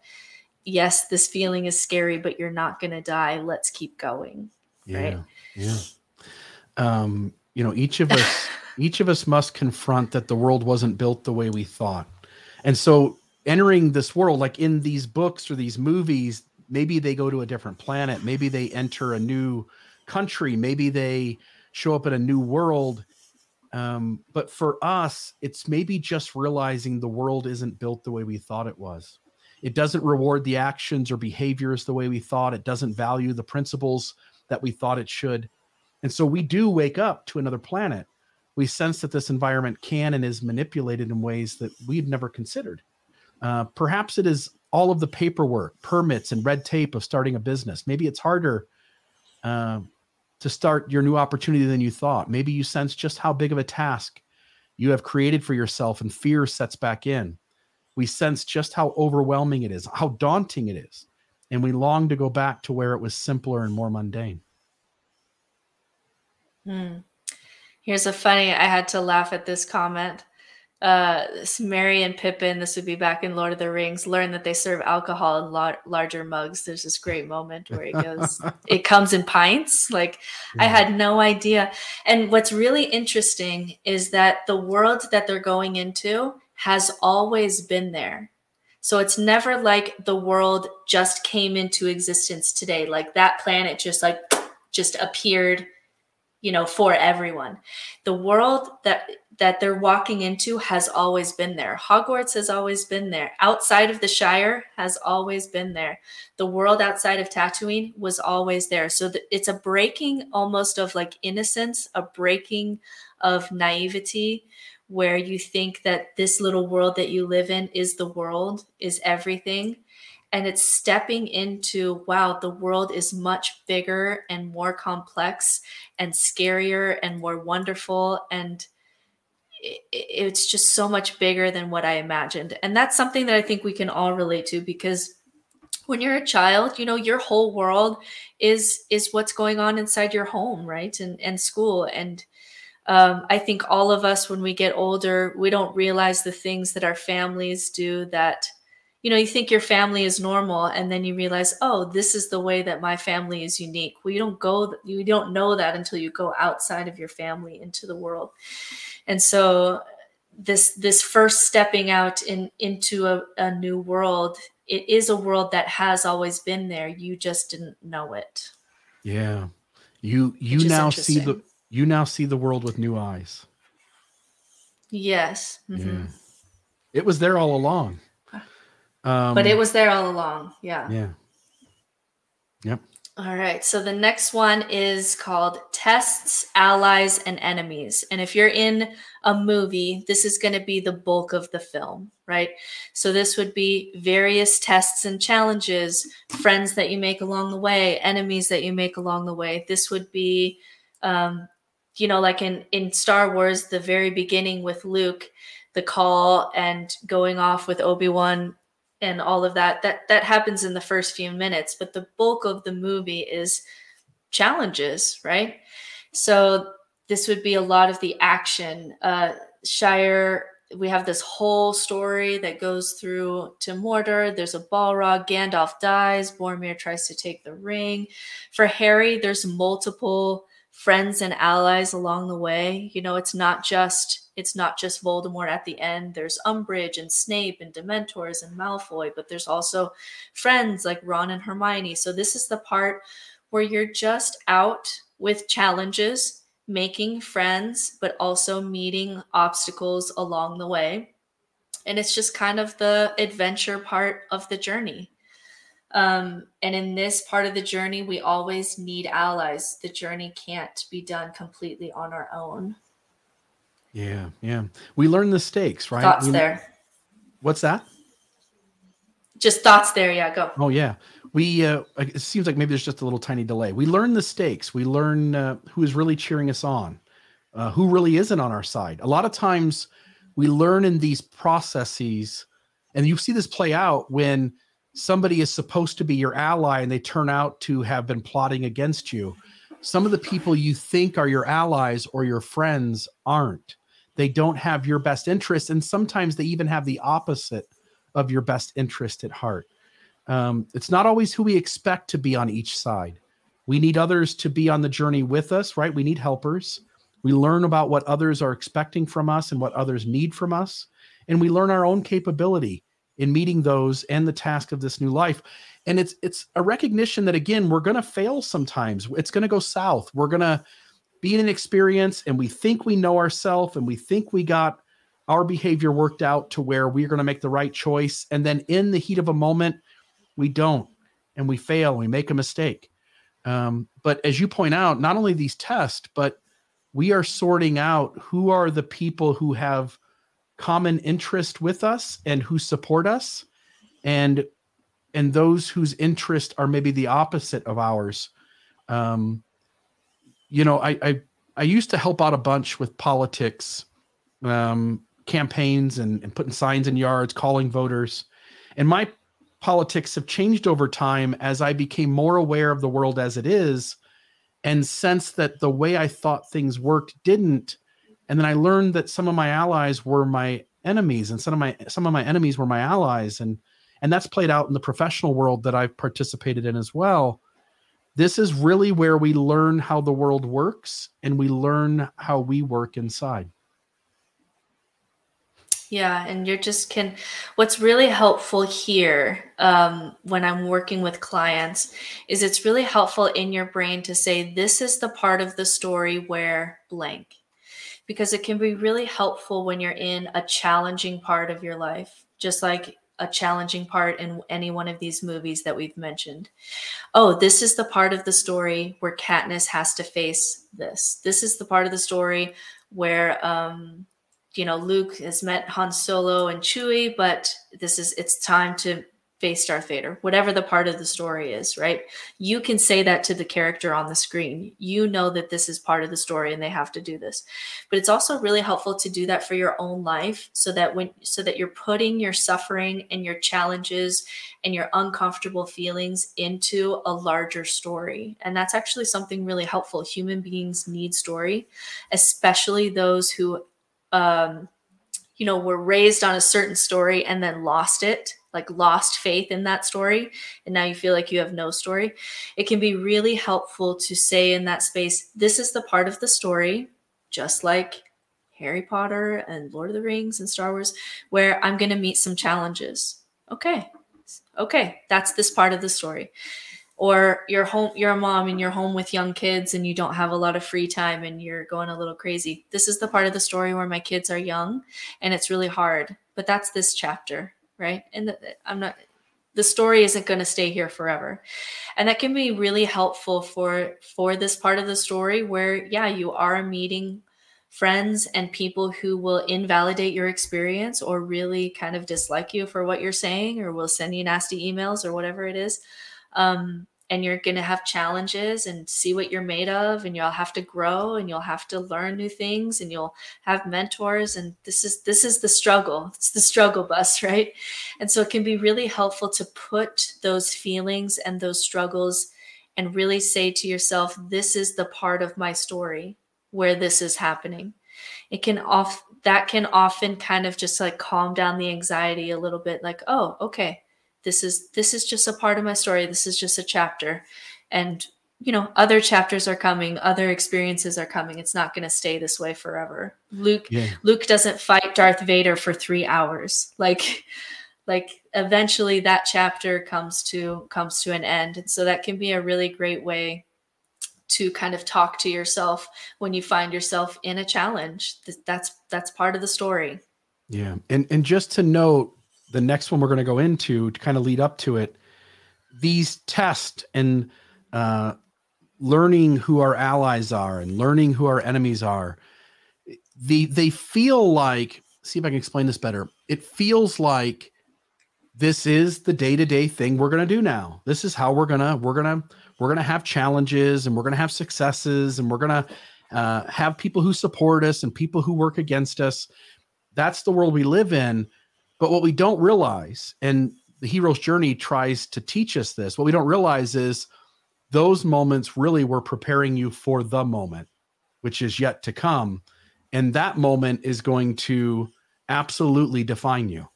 yes, this feeling is scary, but you're not going to die. Let's keep going. Yeah. Right. Yeah. Um, you know, each of us, each of us must confront that the world wasn't built the way we thought. And so, entering this world, like in these books or these movies, maybe they go to a different planet, maybe they enter a new country, maybe they show up in a new world. Um, but for us, it's maybe just realizing the world isn't built the way we thought it was. It doesn't reward the actions or behaviors the way we thought. It doesn't value the principles that we thought it should. And so we do wake up to another planet. We sense that this environment can and is manipulated in ways that we've never considered. Uh, perhaps it is all of the paperwork, permits, and red tape of starting a business. Maybe it's harder uh, to start your new opportunity than you thought. Maybe you sense just how big of a task you have created for yourself and fear sets back in. We sense just how overwhelming it is, how daunting it is, and we long to go back to where it was simpler and more mundane. Hmm. Here's a funny, I had to laugh at this comment uh, Merry and Pippin, this would be back in Lord of the Rings, learn that they serve alcohol in la- larger mugs. There's this great moment where he goes, it comes in pints. Like, yeah. I had no idea. And what's really interesting is that the world that they're going into has always been there. So it's never like the world just came into existence today. Like that planet just like just appeared you know for everyone the world that that they're walking into has always been there. Hogwarts has always been there. Outside of the shire has always been there. The world outside of tatooine was always there. So the, it's a breaking almost of like innocence a breaking of naivety where you think that this little world that you live in is the world is everything. And it's stepping into wow the world is much bigger and more complex and scarier and more wonderful and it's just so much bigger than what i imagined. And that's something that i think we can all relate to because when you're a child you know your whole world is is what's going on inside your home right? And and school. And um, i think all of us when we get older we don't realize the things that our families do that you know you think your family is normal and then you realize oh this is the way that my family is unique. Well you don't go you don't know that until you go outside of your family into the world. And so this this first stepping out in into a, a new world it is a world that has always been there. You just didn't know it. Yeah. You you now see the you now see the world with new eyes. Yes. Mm-hmm. yeah. It was there all along um, but it was there all along. Yeah. Yeah. Yep. All right. So the next one is called Tests, Allies, and Enemies. And if you're in a movie, this is going to be the bulk of the film, right? So this would be various tests and challenges, friends that you make along the way, enemies that you make along the way. This would be, um, you know, like in, in Star Wars, the very beginning with Luke, the call and going off with Obi-Wan and all of that that that happens in the first few minutes but the bulk of the movie is challenges right so this would be a lot of the action uh shire we have this whole story that goes through to Mordor. There's a Balrog. Gandalf dies. Boromir tries to take the ring. For Harry, there's multiple friends and allies along the way. You know, it's not just it's not just Voldemort at the end. There's Umbridge and Snape and Dementors and Malfoy, but there's also friends like Ron and Hermione. So this is the part where you're just out with challenges, making friends, but also meeting obstacles along the way. And it's just kind of the adventure part of the journey. Um, and in this part of the journey, we always need allies. The journey can't be done completely on our own. Yeah, yeah. We learn the stakes, right? Thoughts we, there. What's that? Just thoughts there. Yeah, go. Oh yeah. We uh, it seems like maybe there's just a little tiny delay. We learn the stakes. We learn uh, who is really cheering us on, uh, who really isn't on our side. A lot of times, we learn in these processes, and you see this play out when somebody is supposed to be your ally and they turn out to have been plotting against you. Some of the people you think are your allies or your friends aren't. They don't have your best interest, and sometimes they even have the opposite of your best interest at heart. Um, it's not always who we expect to be on each side. We need others to be on the journey with us, right? We need helpers. We learn about what others are expecting from us and what others need from us. And we learn our own capability in meeting those and the task of this new life. And it's it's a recognition that again we're going to fail sometimes. It's going to go south. We're going to be in an experience and we think we know ourselves and we think we got our behavior worked out to where we're going to make the right choice. And then in the heat of a moment we don't and we fail we make a mistake. Um, but as you point out not only these tests but we are sorting out who are the people who have common interest with us and who support us. And and those whose interests are maybe the opposite of ours. Um you know i i, I used to help out a bunch with politics um campaigns and, and putting signs in yards calling voters. And my politics have changed over time as i became more aware of the world as it is. And sense that the way i thought things worked didn't and then I learned that some of my allies were my enemies, and some of my some of my enemies were my allies, and and that's played out in the professional world that I've participated in as well. This is really where we learn how the world works, and we learn how we work inside. Yeah, and you're just can. What's really helpful here um, when I'm working with clients is it's really helpful in your brain to say, This is the part of the story where blank because it can be really helpful when you're in a challenging part of your life, just like a challenging part in any one of these movies that we've mentioned. Oh, this is the part of the story where Katniss has to face this. This is the part of the story where um, you know Luke has met Han Solo and Chewie, but this is it's time to face Darth Vader, whatever the part of the story is, right? You can say that to the character on the screen. You know that this is part of the story and they have to do this. But it's also really helpful to do that for your own life so that when so that you're putting your suffering and your challenges and your uncomfortable feelings into a larger story. And that's actually something really helpful. Human beings need story, especially those who um you know were raised on a certain story and then lost it like lost faith in that story and now you feel like you have no story it can be really helpful to say in that space this is the part of the story just like harry potter and lord of the rings and star wars where i'm going to meet some challenges. Okay. Okay that's this part of the story. Or you're home you're a mom and you're home with young kids and you don't have a lot of free time and you're going a little crazy. This is the part of the story where my kids are young and it's really hard but that's this chapter right? And the, I'm not the story isn't going to stay here forever and that can be really helpful for for this part of the story where yeah you are meeting friends and people who will invalidate your experience or really kind of dislike you for what you're saying or will send you nasty emails or whatever it is um, and you're going to have challenges and see what you're made of and you'll have to grow and you'll have to learn new things and you'll have mentors and this is this is the struggle. It's the struggle bus right? And so it can be really helpful to put those feelings and those struggles and really say to yourself this is the part of my story where this is happening. It can off that can often kind of just like calm down the anxiety a little bit like oh okay this is this is just a part of my story. This is just a chapter. And you know other chapters are coming other experiences are coming. It's not going to stay this way forever. Luke yeah. luke doesn't fight darth vader for three hours. Like like eventually that chapter comes to comes to an end. And so that can be a really great way to kind of talk to yourself when you find yourself in a challenge. That's that's part of the story. Yeah. And and just to note the next one we're going to go into to kind of lead up to it these tests and uh, learning who our allies are and learning who our enemies are the they feel like see if i can explain this better it feels like this is the day-to-day thing we're going to do now. This is how we're going to we're going to we're going to have challenges and we're going to have successes and we're going to uh, have people who support us and people who work against us. That's the world we live in but what we don't realize and the hero's journey tries to teach us this what we don't realize is those moments really were preparing you for the moment, which is yet to come. And that moment is going to absolutely define you.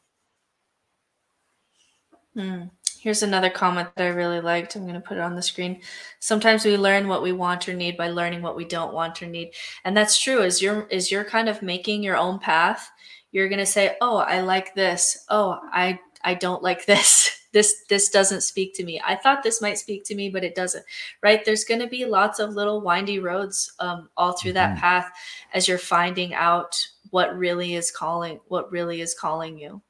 Hmm. Here's another comment that I really liked. I'm going to put it on the screen. Sometimes we learn what we want or need by learning what we don't want or need. And that's true. As you're as you're kind of making your own path, you're going to say, "Oh, I like this. Oh, I I don't like this." this this doesn't speak to me i thought this might speak to me but it doesn't right there's going to be lots of little windy roads um, all through that mm-hmm. path as you're finding out what really is calling what really is calling you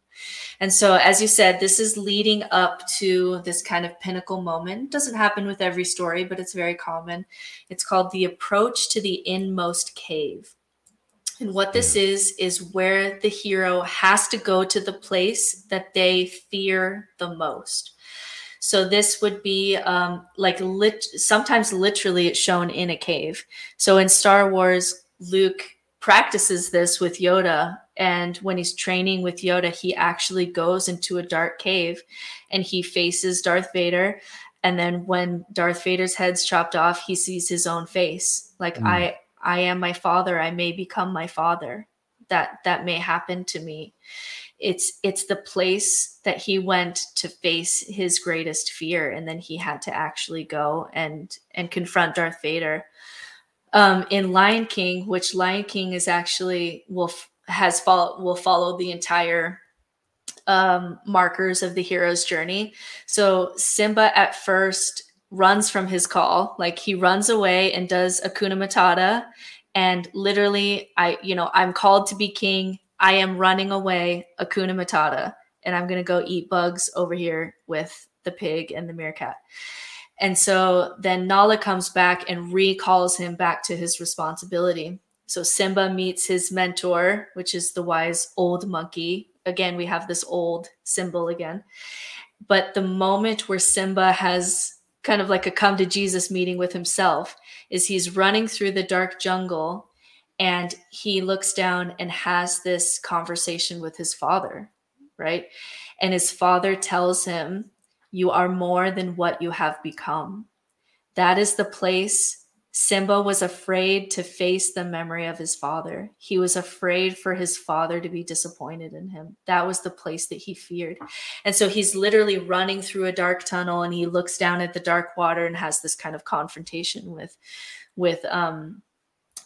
and so as you said this is leading up to this kind of pinnacle moment it doesn't happen with every story but it's very common it's called the approach to the inmost cave and what this is, is where the hero has to go to the place that they fear the most. So this would be um, like lit- sometimes literally it's shown in a cave. So in Star Wars, Luke practices this with Yoda. And when he's training with Yoda, he actually goes into a dark cave and he faces Darth Vader. And then when Darth Vader's head's chopped off, he sees his own face. Like, mm. I, I am my father, I may become my father. That that may happen to me. It's it's the place that he went to face his greatest fear, and then he had to actually go and and confront Darth Vader. Um, in Lion King, which Lion King is actually will has follow will follow the entire um, markers of the hero's journey. So Simba at first runs from his call. Like he runs away and does Hakuna Matata. And literally, I, you know, I'm called to be king. I am running away, Hakuna Matata. And I'm going to go eat bugs over here with the pig and the meerkat. And so then Nala comes back and recalls him back to his responsibility. So Simba meets his mentor, which is the wise old monkey. Again, we have this old symbol again. But the moment where Simba has kind of like a come to Jesus meeting with himself is he's running through the dark jungle and he looks down and has this conversation with his father, right? And his father tells him, You are more than what you have become. That is the place Simba was afraid to face the memory of his father. He was afraid for his father to be disappointed in him. That was the place that he feared. And so he's literally running through a dark tunnel and he looks down at the dark water and has this kind of confrontation with with um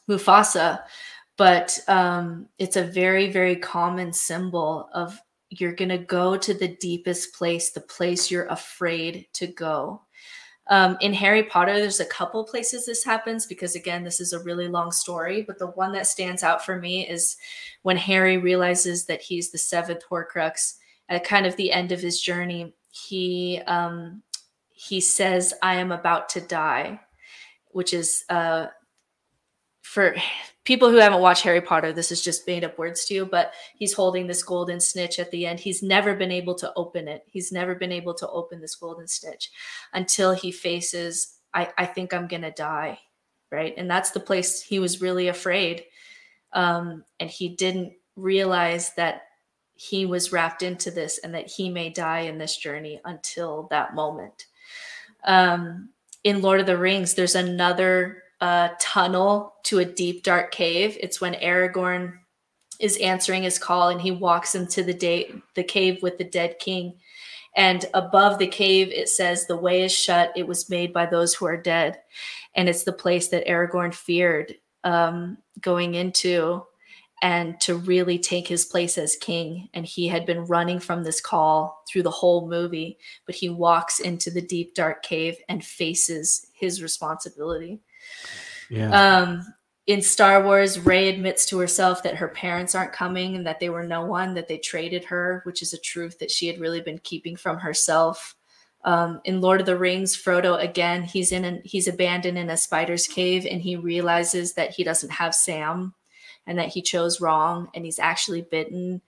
Mufasa. But um it's a very very common symbol of you're going to go to the deepest place, the place you're afraid to go um, in Harry Potter, there's a couple places this happens because, again, this is a really long story. But the one that stands out for me is when Harry realizes that he's the seventh Horcrux at kind of the end of his journey. He um, he says, "I am about to die," which is uh, for people who haven't watched Harry Potter, this is just made up words to you, but he's holding this golden snitch at the end. He's never been able to open it. He's never been able to open this golden snitch until he faces, I, I think I'm going to die. Right. And that's the place he was really afraid. Um, and he didn't realize that he was wrapped into this and that he may die in this journey until that moment. Um, in Lord of the Rings, there's another a tunnel to a deep dark cave. It's when Aragorn is answering his call and he walks into the day the cave with the dead king. And above the cave it says the way is shut. It was made by those who are dead. And it's the place that aragorn feared um, going into and to really take his place as king. And he had been running from this call through the whole movie but he walks into the deep dark cave and faces his responsibility yeah. Um, in Star Wars, Rey admits to herself that her parents aren't coming and that they were no one, that they traded her, which is a truth that she had really been keeping from herself. Um, in Lord of the Rings, Frodo again, he's in an, he's abandoned in a spider's cave and he realizes that he doesn't have Sam and that he chose wrong and he's actually bitten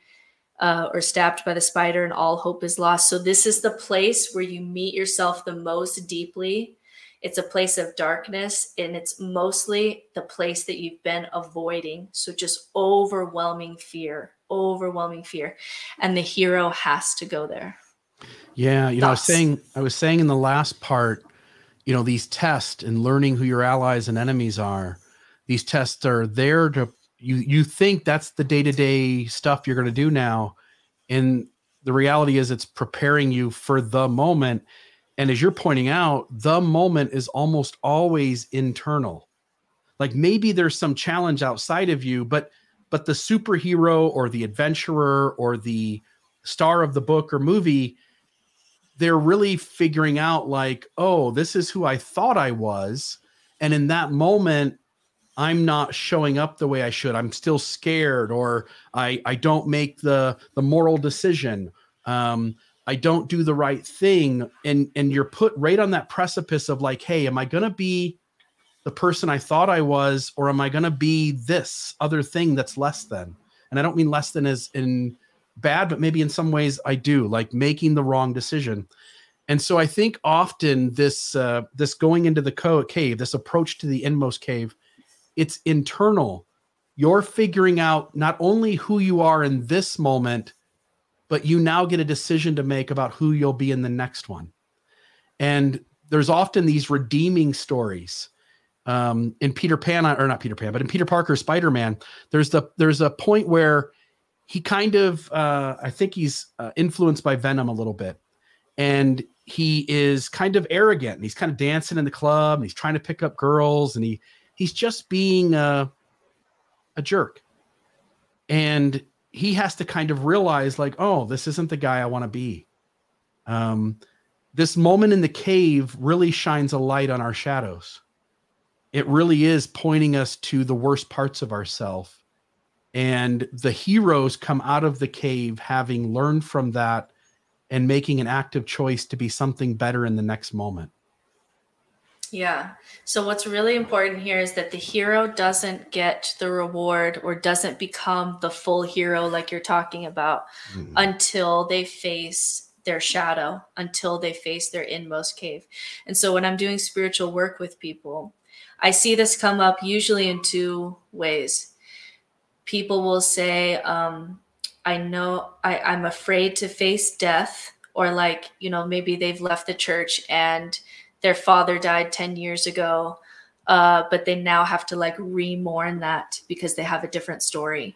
uh, or stabbed by the spider and all hope is lost. So this is the place where you meet yourself the most deeply it's a place of darkness, and it's mostly the place that you've been avoiding. So just overwhelming fear, overwhelming fear. And the hero has to go there. Yeah, you know, I was saying I was saying in the last part, you know, these tests and learning who your allies and enemies are, these tests are there to you you think that's the day-to-day stuff you're going to do now and the reality is it's preparing you for the moment and as you're pointing out, the moment is almost always internal. Like maybe there's some challenge outside of you, but but the superhero or the adventurer or the star of the book or movie, they're really figuring out like, oh, this is who I thought I was. And in that moment, I'm not showing up the way I should. I'm still scared, or I I don't make the the moral decision. Um, I don't do the right thing. And and you're put right on that precipice of like hey am I going to be the person I thought I was or am I going to be this other thing that's less than? And I don't mean less than as in bad but maybe in some ways I do like making the wrong decision. And so I think often this uh, this going into the co- cave this approach to the inmost cave it's internal. You're figuring out not only who you are in this moment but you now get a decision to make about who you'll be in the next one. And there's often these redeeming stories. Um, in Peter Pan, or not Peter Pan, but in Peter Parker Spider Man, there's the there's a point where he kind of uh, I think he's uh, influenced by Venom a little bit, and he is kind of arrogant. And he's kind of dancing in the club, and he's trying to pick up girls, and he he's just being a, a jerk. And he has to kind of realize like oh this isn't the guy i want to be. Um, this moment in the cave really shines a light on our shadows. It really is pointing us to the worst parts of ourself. And the heroes come out of the cave having learned from that and making an active choice to be something better in the next moment yeah. So what's really important here is that the hero doesn't get the reward or doesn't become the full hero like you're talking about mm-hmm. until they face their shadow, until they face their inmost cave. And so when I'm doing spiritual work with people, I see this come up usually in two ways. People will say, um, I know I, I'm afraid to face death, or like, you know, maybe they've left the church and their father died 10 years ago uh, but they now have to like re-mourn that because they have a different story.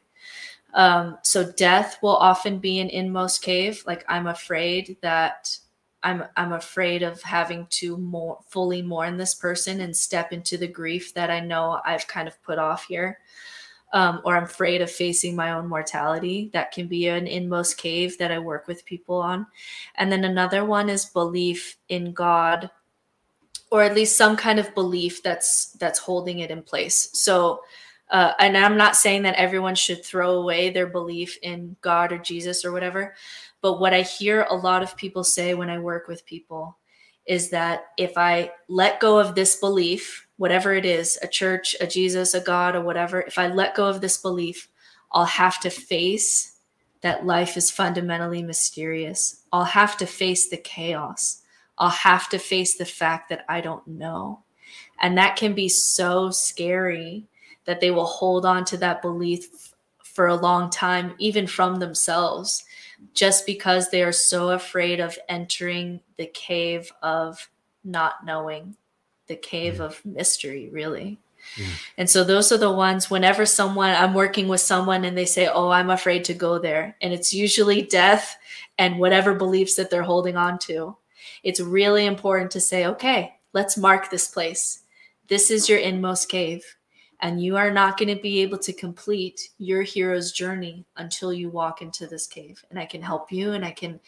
Um, so death will often be an inmost cave. Like i'm afraid that i'm i'm afraid of having to more fully mourn this person and step into the grief that i know i've kind of put off here. Um, or i'm afraid of facing my own mortality. That can be an inmost cave that i work with people on. And then another one is belief in god or at least some kind of belief that's that's holding it in place. So uh, and i'm not saying that everyone should throw away their belief in god or jesus or whatever but what i hear a lot of people say when i work with people is that if i let go of this belief whatever it is a church a jesus a god or whatever if i let go of this belief i'll have to face that life is fundamentally mysterious. I'll have to face the chaos I'll have to face the fact that I don't know. And that can be so scary that they will hold on to that belief for a long time, even from themselves, just because they are so afraid of entering the cave of not knowing, the cave of mystery, really. Yeah. And so those are the ones whenever someone I'm working with someone and they say, "Oh, I'm afraid to go there." And it's usually death and whatever beliefs that they're holding on to. It's really important to say, "Okay, let's mark this place. This is your inmost cave." And you are not going to be able to complete your hero's journey until you walk into this cave. And I can help you and I can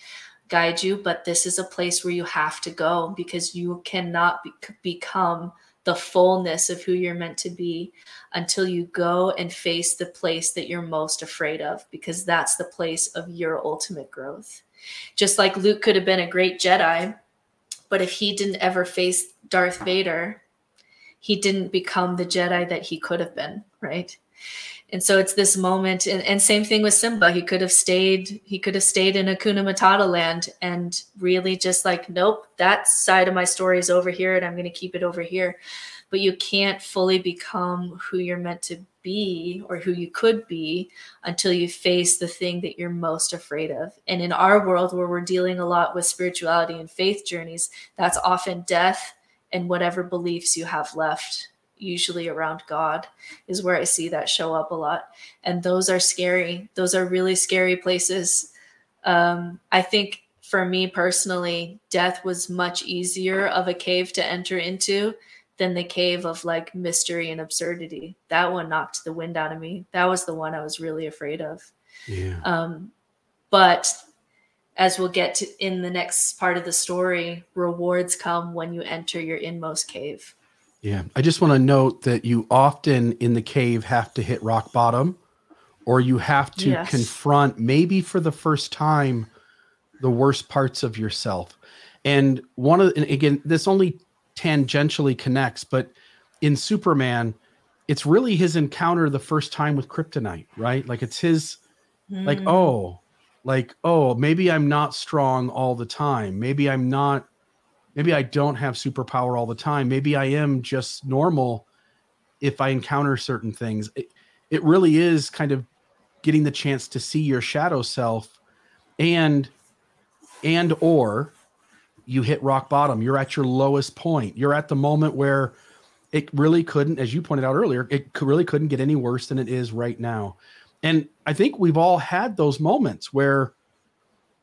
guide you, but this is a place where you have to go because you cannot be- become the fullness of who you're meant to be until you go and face the place that you're most afraid of, because that's the place of your ultimate growth. Just like Luke could have been a great Jedi, but if he didn't ever face Darth Vader, he didn't become the Jedi that he could have been, right? And so it's this moment, and, and same thing with Simba. He could have stayed, he could have stayed in Hakuna Matata land and really just like, nope, that side of my story is over here and I'm going to keep it over here. But you can't fully become who you're meant to be or who you could be until you face the thing that you're most afraid of. And in our world, where we're dealing a lot with spirituality and faith journeys, that's often death and whatever beliefs you have left usually around God is where I see that show up a lot. And those are scary. Those are really scary places. Um, I think for me personally, death was much easier of a cave to enter into than the cave of like mystery and absurdity. That one knocked the wind out of me. That was the one I was really afraid of. Yeah. Um, but as we'll get to in the next part of the story, rewards come when you enter your inmost cave. Yeah. I just want to note that you often in the cave have to hit rock bottom or you have to yes. confront, maybe for the first time, the worst parts of yourself. And one of, and again, this only tangentially connects, but in Superman, it's really his encounter the first time with kryptonite, right? Like it's his, mm. like, hmm. oh, like, oh, maybe I'm not strong all the time. Maybe I'm not maybe I don't have superpower all the time. Maybe I am just normal if I encounter certain things. It, it really is kind of getting the chance to see your shadow self and and or you hit rock bottom. You're at your lowest point. You're at the moment where it really couldn't, as you pointed out earlier, it really couldn't get any worse than it is right now. And I think we've all had those moments where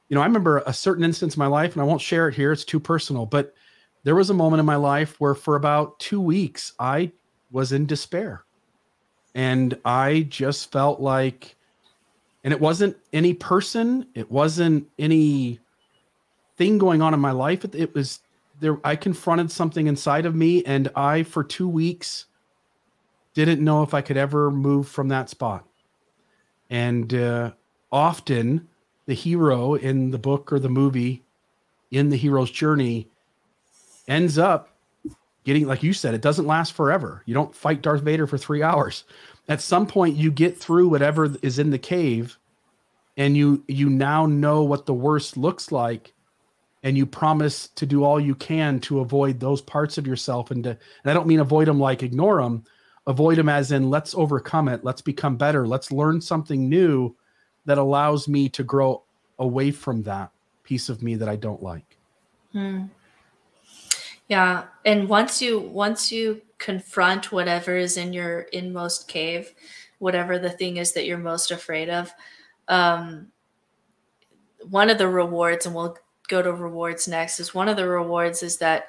you know, I remember a certain instance in my life, and I won't share it here, it's too personal, but there was a moment in my life where for about two weeks I was in despair. And I just felt like, and it wasn't any person, it wasn't any thing going on in my life. It, it was there, I confronted something inside of me, and I, for two weeks, didn't know if I could ever move from that spot. And uh, often, the hero in the book or the movie in the hero's journey ends up getting like you said it doesn't last forever you don't fight darth vader for three hours at some point you get through whatever is in the cave and you you now know what the worst looks like and you promise to do all you can to avoid those parts of yourself and to and i don't mean avoid them like ignore them avoid them as in let's overcome it let's become better let's learn something new that allows me to grow away from that piece of me that I don't like. Hmm. Yeah, and once you once you confront whatever is in your inmost cave, whatever the thing is that you're most afraid of, um, one of the rewards, and we'll go to rewards next, is one of the rewards is that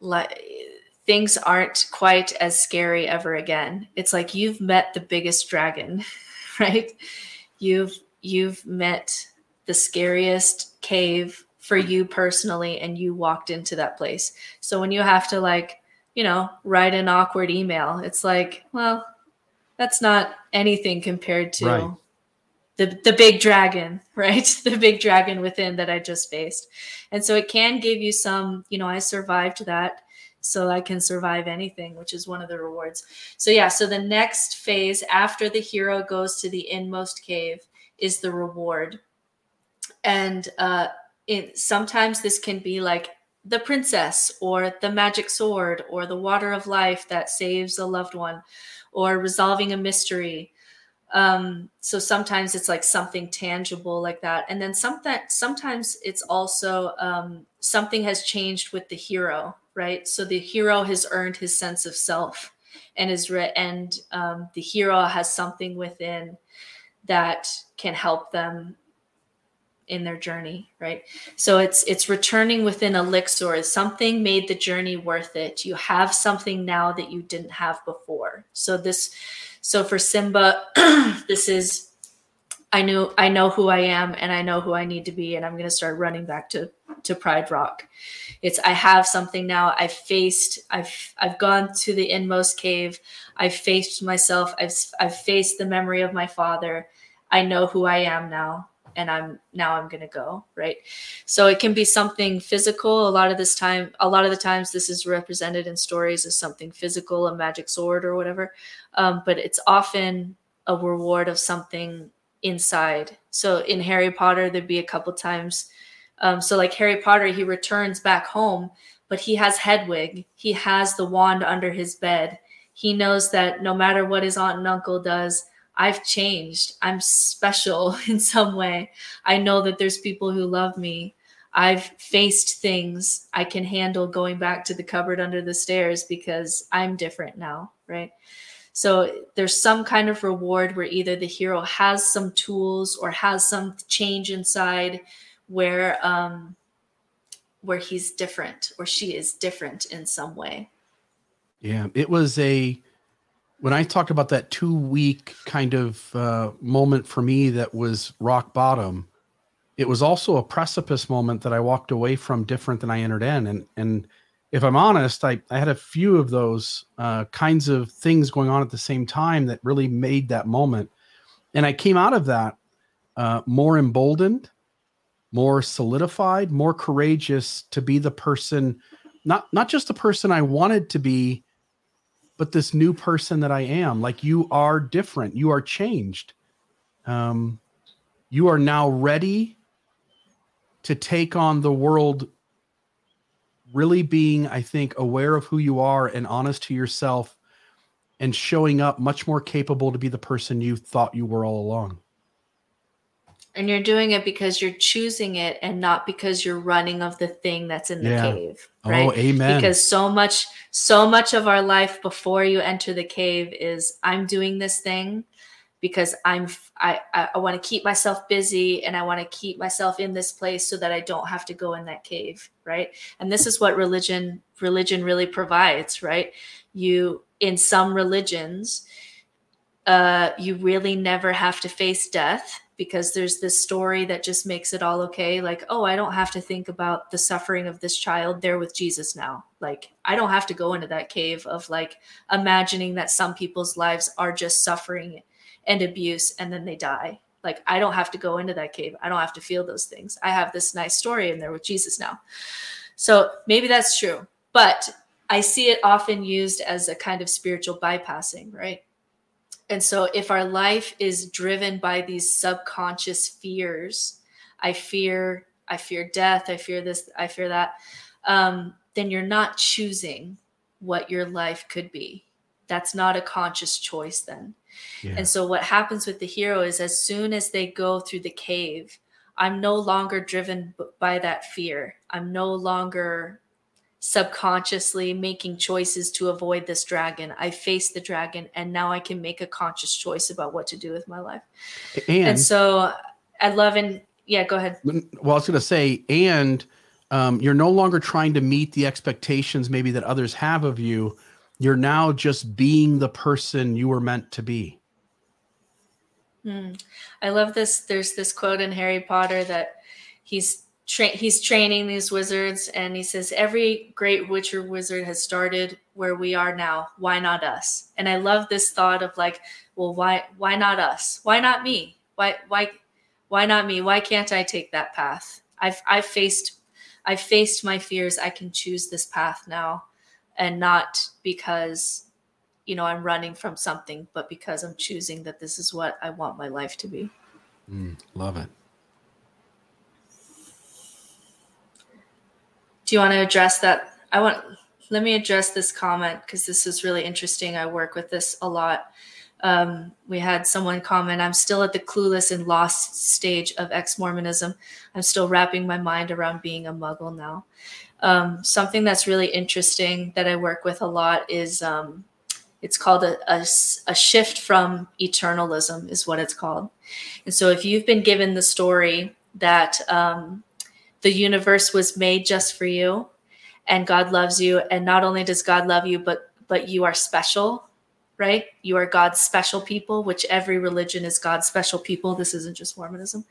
like things aren't quite as scary ever again. It's like you've met the biggest dragon, right? you've you've met the scariest cave for you personally and you walked into that place so when you have to like you know write an awkward email it's like well that's not anything compared to right. The the big dragon right the big dragon within that i just faced and so it can give you some you know i survived that so I can survive anything, which is one of the rewards. So, yeah, so the next phase after the hero goes to the inmost cave is the reward. And uh, it, sometimes this can be like the princess or the magic sword or the water of life that saves a loved one or resolving a mystery. Um, so sometimes it's like something tangible like that. And then sometimes it's also um, something has changed with the hero right? So the hero has earned his sense of self and is re- and um, the hero has something within that can help them in their journey right so it's it's returning within elixir something made the journey worth it you have something now that you didn't have before so this so for simba this is I knew I know who I am and I know who I need to be and I'm going to start running back to to Pride Rock. It's I have something now. I've faced I've I've gone to the inmost cave. I've faced myself. I've I've faced the memory of my father. I know who I am now and I'm now I'm going to go, right? So it can be something physical. A lot of this time a lot of the times this is represented in stories as something physical, a magic sword or whatever. Um, but it's often a reward of something inside. So in Harry Potter, there'd be a couple times. Um, so like Harry Potter, he returns back home, but he has Hedwig. He has the wand under his bed. He knows that no matter what his aunt and uncle does, I've changed. I'm special in some way. I know that there's people who love me. I've faced things I can handle going back to the cupboard under the stairs because I'm different now, right? So there's some kind of reward where either the hero has some tools or has some change inside where um where he's different or she is different in some way. Yeah, it was a when I talked about that two week kind of uh, moment for me that was rock bottom. It was also a precipice moment that I walked away from different than I entered in, and and if I'm honest, I, I had a few of those uh, kinds of things going on at the same time that really made that moment. And I came out of that uh, more emboldened, more solidified, more courageous to be the person, not not just the person I wanted to be, but this new person that I am. Like you are different, you are changed. Um, you are now ready to take on the world really being, I think, aware of who you are and honest to yourself and showing up much more capable to be the person you thought you were all along. And you're doing it because you're choosing it and not because you're running of the thing that's in the yeah. cave. Oh, right. Oh, amen. Because so much, so much of our life before you enter the cave is I'm doing this thing because I'm I I, I want to keep myself busy and I want to keep myself in this place so that I don't have to go in that cave, right? And this is what religion religion really provides, right? You in some religions uh you really never have to face death because they're's this story that just makes it all okay. Like oh i don't have to think about the suffering of this child. They're with jesus now. Like i don't have to go into that cave of like imagining that some people's lives are just suffering and abuse and then they die. Like i don't have to go into that cave. I don't have to feel those things. I have this nice story in there with jesus now. So maybe that's true but i see it often used as a kind of spiritual bypassing right and so if our life is driven by these subconscious fears i fear i fear death i fear this i fear that um, then you're not choosing what your life could be that's not a conscious choice then yeah. And so what happens with the hero is as soon as they go through the cave, I'm no longer driven by that fear. I'm no longer subconsciously making choices to avoid this dragon. I face the dragon and now I can make a conscious choice about what to do with my life. And, and so I love and yeah, go ahead. Well, I was going to say, and um, you're no longer trying to meet the expectations maybe that others have of you you're now just being the person you were meant to be. Mm. I love this. There's this quote in Harry Potter that he's tra- he's training these wizards, and he says, "Every great witcher wizard has started where we are now. Why not us?" And I love this thought of like, well, why why not us? Why not me? Why why why not me? Why can't I take that path? I've I've faced I've faced my fears. I can choose this path now and not because you know i'm running from something but because i'm choosing that this is what i want my life to be mm, love it do you want to address that? I want let me address this comment because this is really interesting. I work with this a lot. Um, we had someone comment i'm still at the clueless and lost stage of ex-mormonism. I'm still wrapping my mind around being a muggle now. Um, something that's really interesting that I work with a lot is um, It's called a, a, a shift from eternalism, is what it's called. And so, if you've been given the story that um, the universe was made just for you, and God loves you, and not only does God love you, but but you are special, right? You are God's special people, which every religion is God's special people. This isn't just Mormonism.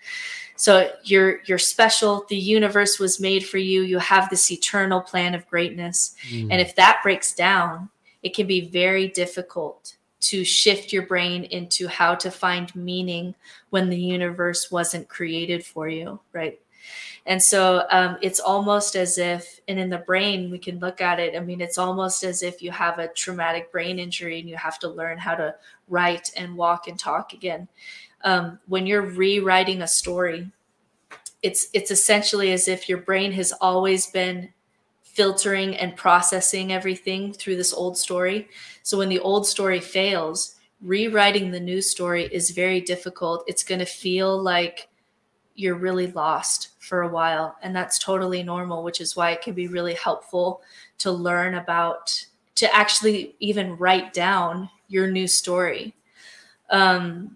So you're you're special. The universe was made for you. You have this eternal plan of greatness. Mm. And if that breaks down, it can be very difficult to shift your brain into how to find meaning when the universe wasn't created for you, right? And so um, it's almost as if, and in the brain, we can look at it. I mean, it's almost as if you have a traumatic brain injury and you have to learn how to write and walk and talk again. Um, when you're rewriting a story, it's it's essentially as if your brain has always been filtering and processing everything through this old story. So when the old story fails, rewriting the new story is very difficult. It's going to feel like you're really lost for a while. And that's totally normal, which is why it can be really helpful to learn about, to actually even write down your new story. Um,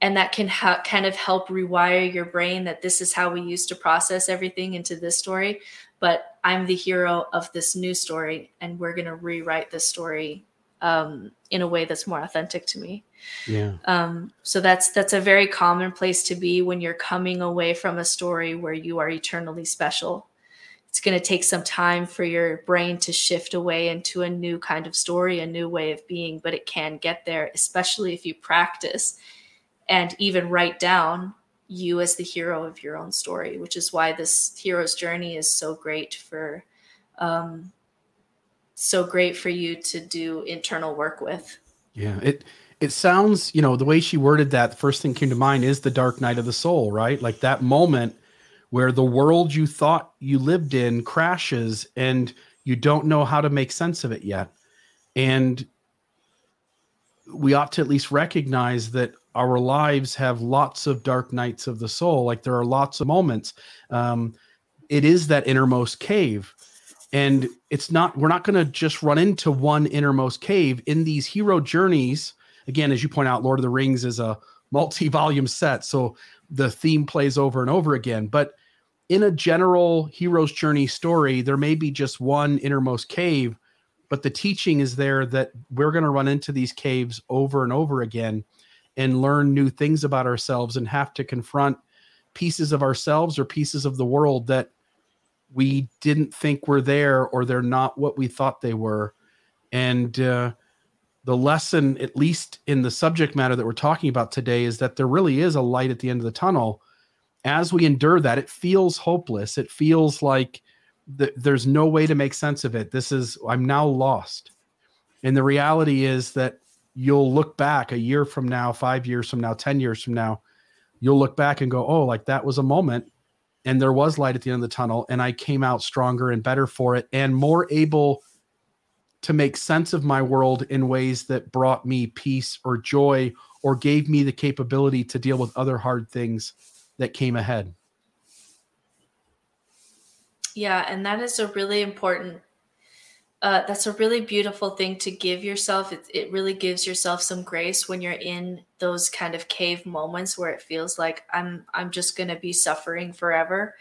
and that can ha- kind of help rewire your brain that this is how we used to process everything into this story but I'm the hero of this new story, and we're going to rewrite this story um, in a way that's more authentic to me. Yeah. Um, so that's that's a very common place to be when you're coming away from a story where you are eternally special. It's going to take some time for your brain to shift away into a new kind of story, a new way of being, but it can get there, especially if you practice and even write down you as the hero of your own story, which is why this hero's journey is so great for um, so great for you to do internal work with. Yeah, it it sounds, you know, the way she worded that, the first thing came to mind is the dark night of the soul, right? Like that moment where the world you thought you lived in crashes and you don't know how to make sense of it yet. And we ought to at least recognize that our lives have lots of dark nights of the soul. Like there are lots of moments. Um, it is that innermost cave. And it's not, we're not going to just run into one innermost cave in these hero journeys. Again, as you point out, Lord of the Rings is a multi volume set. So the theme plays over and over again. But in a general hero's journey story, there may be just one innermost cave, but the teaching is there that we're going to run into these caves over and over again and learn new things about ourselves and have to confront pieces of ourselves or pieces of the world that we didn't think were there or they're not what we thought they were. And uh, the lesson at least in the subject matter that we're talking about today is that there really is a light at the end of the tunnel. As we endure that it feels hopeless. It feels like th- there's no way to make sense of it. This is i'm now lost. And the reality is that you'll look back a year from now, five years from now, 10 years from now, you'll look back and go, oh, like that was a moment and there was light at the end of the tunnel and I came out stronger and better for it and more able to make sense of my world in ways that brought me peace or joy or gave me the capability to deal with other hard things that came ahead. Yeah, and that is a really important uh, that's a really beautiful thing to give yourself. It, it really gives yourself some grace when you're in those kind of cave moments where it feels like I'm I'm just to be suffering forever.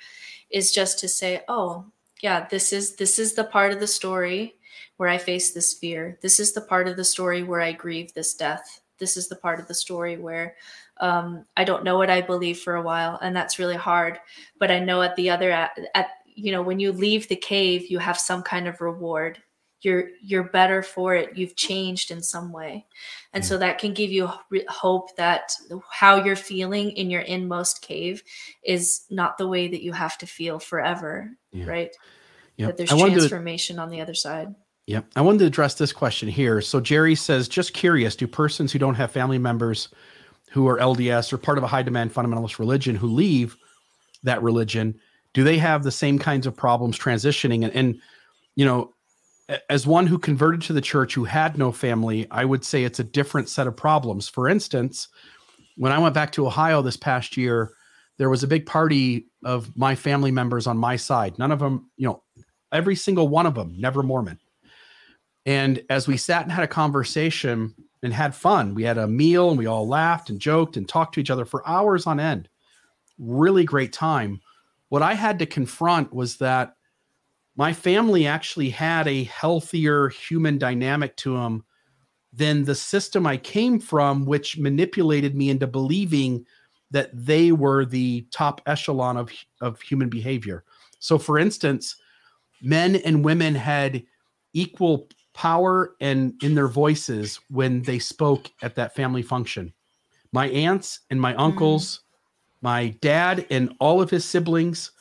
Is just to say, oh yeah, this is this is the part of the story where I face this fear. This is the part of the story where I grieve this death. This is the part of the story where um, I don't know what I believe for a while, and that's really hard. But I know at the other at, at you know when you leave the cave, you have some kind of reward you're you're better for it. You've changed in some way. And mm. so that can give you hope that how you're feeling in your inmost cave is not the way that you have to feel forever yeah. right? Yep. that there's transformation to, on the other side. Yeah i wanted to address this question here. So jerry says just curious do persons who don't have family members who are lds or part of a high demand fundamentalist religion who leave that religion do they have the same kinds of problems transitioning? And, and you know as one who converted to the church who had no family, I would say it's a different set of problems. For instance, when I went back to Ohio this past year, there was a big party of my family members on my side. None of them, you know, every single one of them, never Mormon. And as we sat and had a conversation and had fun, we had a meal and we all laughed and joked and talked to each other for hours on end. Really great time. What I had to confront was that my family actually had a healthier human dynamic to them than the system I came from, which manipulated me into believing that they were the top echelon of, of human behavior. So, for instance, men and women had equal power and in their voices when they spoke at that family function. My aunts and my uncles, mm. my dad and all of his siblings,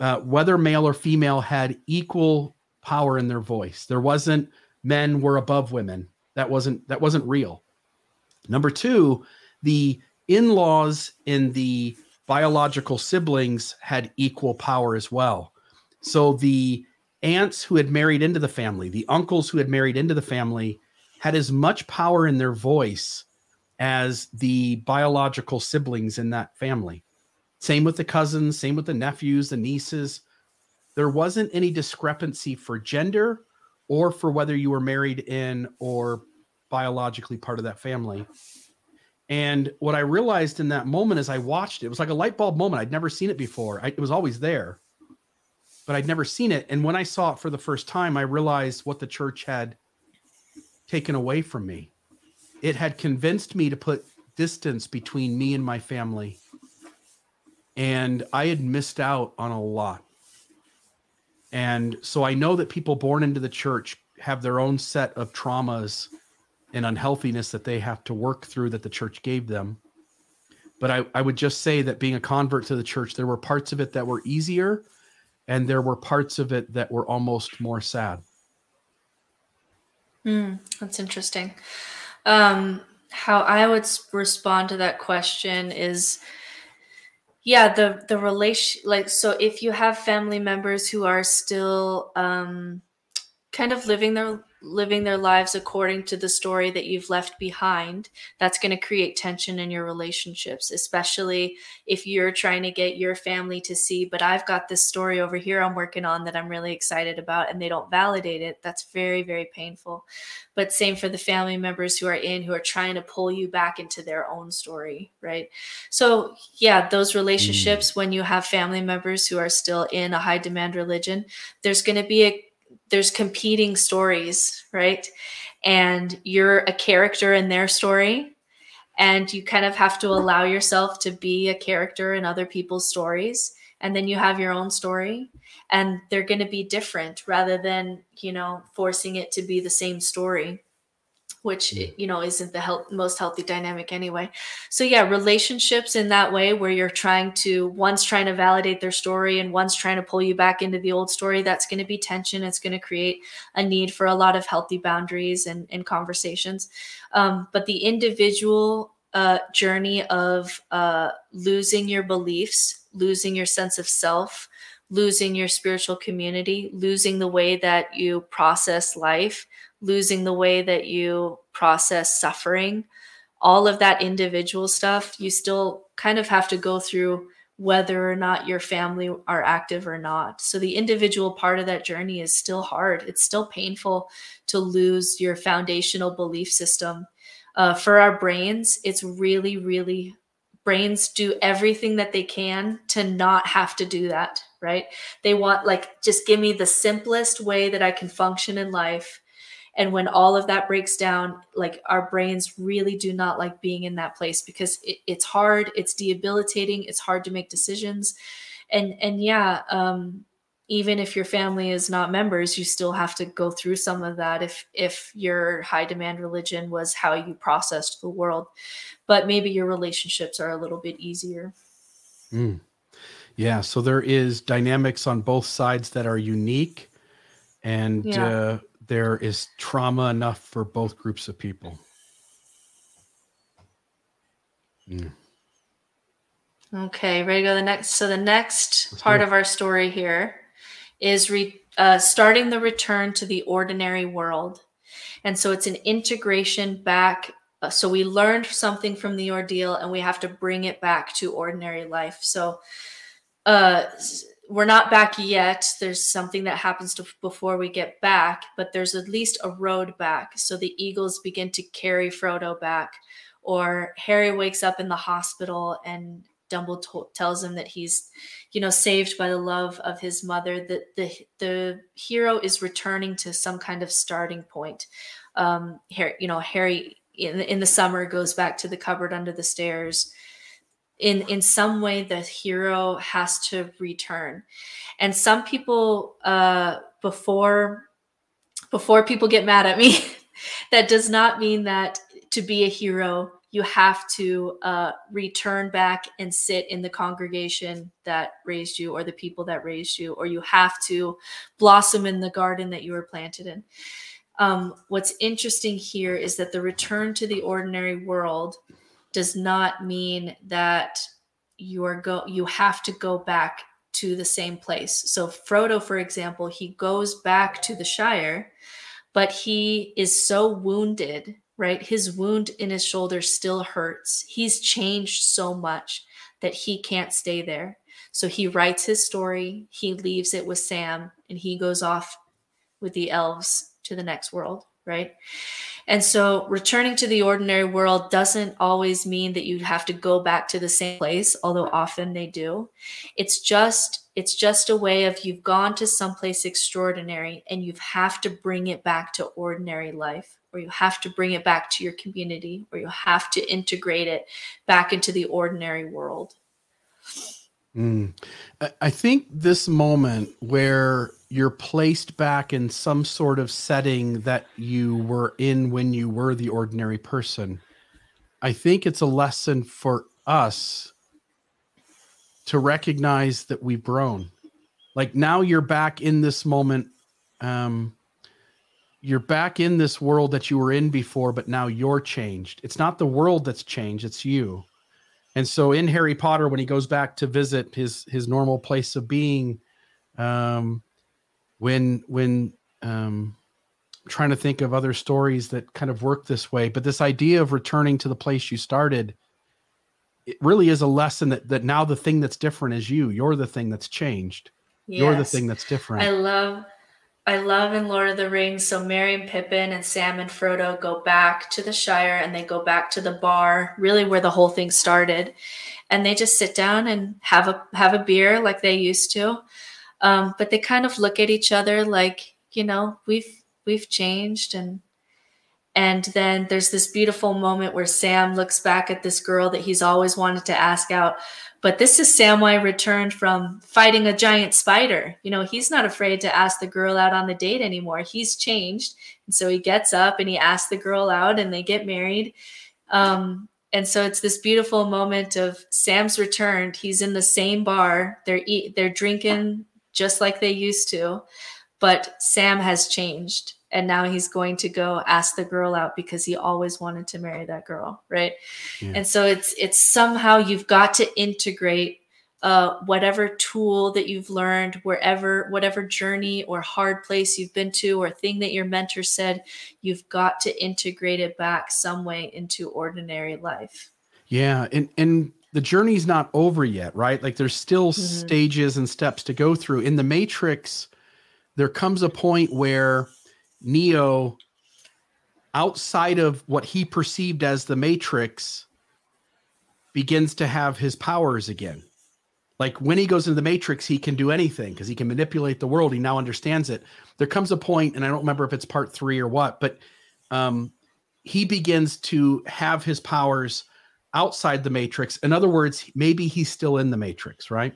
uh, whether male or female, had equal power in their voice. There wasn't men were above women. That wasn't that wasn't real. Number two, the in-laws in the biological siblings had equal power as well. So the aunts who had married into the family, the uncles who had married into the family, had as much power in their voice as the biological siblings in that family. Same with the cousins, same with the nephews, the nieces. There wasn't any discrepancy for gender or for whether you were married in or biologically part of that family. And what I realized in that moment as I watched it, it was like a light bulb moment. I'd never seen it before. I, it was always there, but I'd never seen it. And when I saw it for the first time, I realized what the church had taken away from me. It had convinced me to put distance between me and my family. And I had missed out on a lot. And so I know that people born into the church have their own set of traumas and unhealthiness that they have to work through that the church gave them. But I, I would just say that being a convert to the church, there were parts of it that were easier and there were parts of it that were almost more sad. Mm, that's interesting. Um, how I would respond to that question is yeah the the relation like so if you have family members who are still um kind of living their living their lives according to the story that you've left behind, that's going to create tension in your relationships, especially if you're trying to get your family to see, but I've got this story over here I'm working on that I'm really excited about, and they don't validate it. That's very, very painful. But same for the family members who are in, who are trying to pull you back into their own story, right? So, yeah, those relationships, mm. when you have family members who are still in a high demand religion, there's going to be a there's competing stories, right? And you're a character in their story. And you kind of have to allow yourself to be a character in other people's stories. And then you have your own story. And they're going to be different rather than, you know, forcing it to be the same story which you know isn't the health, most healthy dynamic anyway. So yeah relationships in that way where you're trying to one's trying to validate their story and one's trying to pull you back into the old story that's going to be tension. It's going to create a need for a lot of healthy boundaries and, and conversations. Um, but the individual uh, journey of uh, losing your beliefs losing your sense of self losing your spiritual community losing the way that you process life losing the way that you process suffering, all of that individual stuff, you still kind of have to go through whether or not your family are active or not. So the individual part of that journey is still hard. It's still painful to lose your foundational belief system. Uh, for our brains, it's really, really, brains do everything that they can to not have to do that, right? They want, like, just give me the simplest way that I can function in life and when all of that breaks down like our brains really do not like being in that place because it, it's hard it's debilitating it's hard to make decisions and and yeah um even if your family is not members you still have to go through some of that if if your high demand religion was how you processed the world but maybe your relationships are a little bit easier mm. yeah so there is dynamics on both sides that are unique and yeah. uh, there is trauma enough for both groups of people. Mm. Okay, ready to go the next. So the next Let's part of our story here is re, uh, starting the return to the ordinary world, and so it's an integration back. Uh, so we learned something from the ordeal, and we have to bring it back to ordinary life. So, uh, we're not back yet. There's something that happens to, before we get back, but there's at least a road back. So the eagles begin to carry Frodo back, or Harry wakes up in the hospital and Dumbledore tells him that he's, you know, saved by the love of his mother. That the the hero is returning to some kind of starting point. Um, Harry, you know, Harry in in the summer goes back to the cupboard under the stairs in in some way the hero has to return. And some people uh before before people get mad at me that does not mean that to be a hero you have to uh, return back and sit in the congregation that raised you or the people that raised you or you have to blossom in the garden that you were planted in. Um, what's interesting here is that the return to the ordinary world does not mean that you are go you have to go back to the same place. So Frodo for example, he goes back to the Shire, but he is so wounded, right? His wound in his shoulder still hurts. He's changed so much that he can't stay there. So he writes his story, he leaves it with Sam, and he goes off with the elves to the next world, right? And so returning to the ordinary world doesn't always mean that you have to go back to the same place, although often they do. It's just it's just a way of you've gone to someplace extraordinary and you have to bring it back to ordinary life or you have to bring it back to your community or you have to integrate it back into the ordinary world. Mm. I think this moment where you're placed back in some sort of setting that you were in when you were the ordinary person. I think it's a lesson for us to recognize that we've grown. Like now you're back in this moment. Um, you're back in this world that you were in before, but now you're changed. It's not the world that's changed, it's you. And so in Harry Potter, when he goes back to visit his his normal place of being, um, when when um, trying to think of other stories that kind of work this way but this idea of returning to the place you started it really is a lesson that that now the thing that's different is you. You're the thing that's changed. Yes. you're the thing that's different. I love i love in lord of the rings so merry and pippin and sam and frodo go back to the shire and they go back to the bar really where the whole thing started. And they just sit down and have a have a beer like they used to. Um, but they kind of look at each other like you know we've we've changed and and then there's this beautiful moment where Sam looks back at this girl that he's always wanted to ask out. But this is Samwise returned from fighting a giant spider. You know, he's not afraid to ask the girl out on the date anymore. He's changed. And so he gets up and he asks the girl out and they get married. Um, and so it's this beautiful moment of Sam's returned. He's in the same bar. They're eat, they're drinking just like they used to. But Sam has changed and now he's going to go ask the girl out because he always wanted to marry that girl, right? Yeah. And so it's it's somehow you've got to integrate uh, whatever tool that you've learned, wherever, whatever journey or hard place you've been to, or thing that your mentor said, you've got to integrate it back some way into ordinary life. Yeah, and and the journey's not over yet, right? Like there's still mm-hmm. stages and steps to go through. In the Matrix, there comes a point where Neo, outside of what he perceived as the Matrix, begins to have his powers again. Like when he goes into the Matrix, he can do anything because he can manipulate the world. He now understands it. There comes a point, and I don't remember if it's part three or what, but um, he begins to have his powers outside the matrix. In other words, maybe he's still in the matrix, right?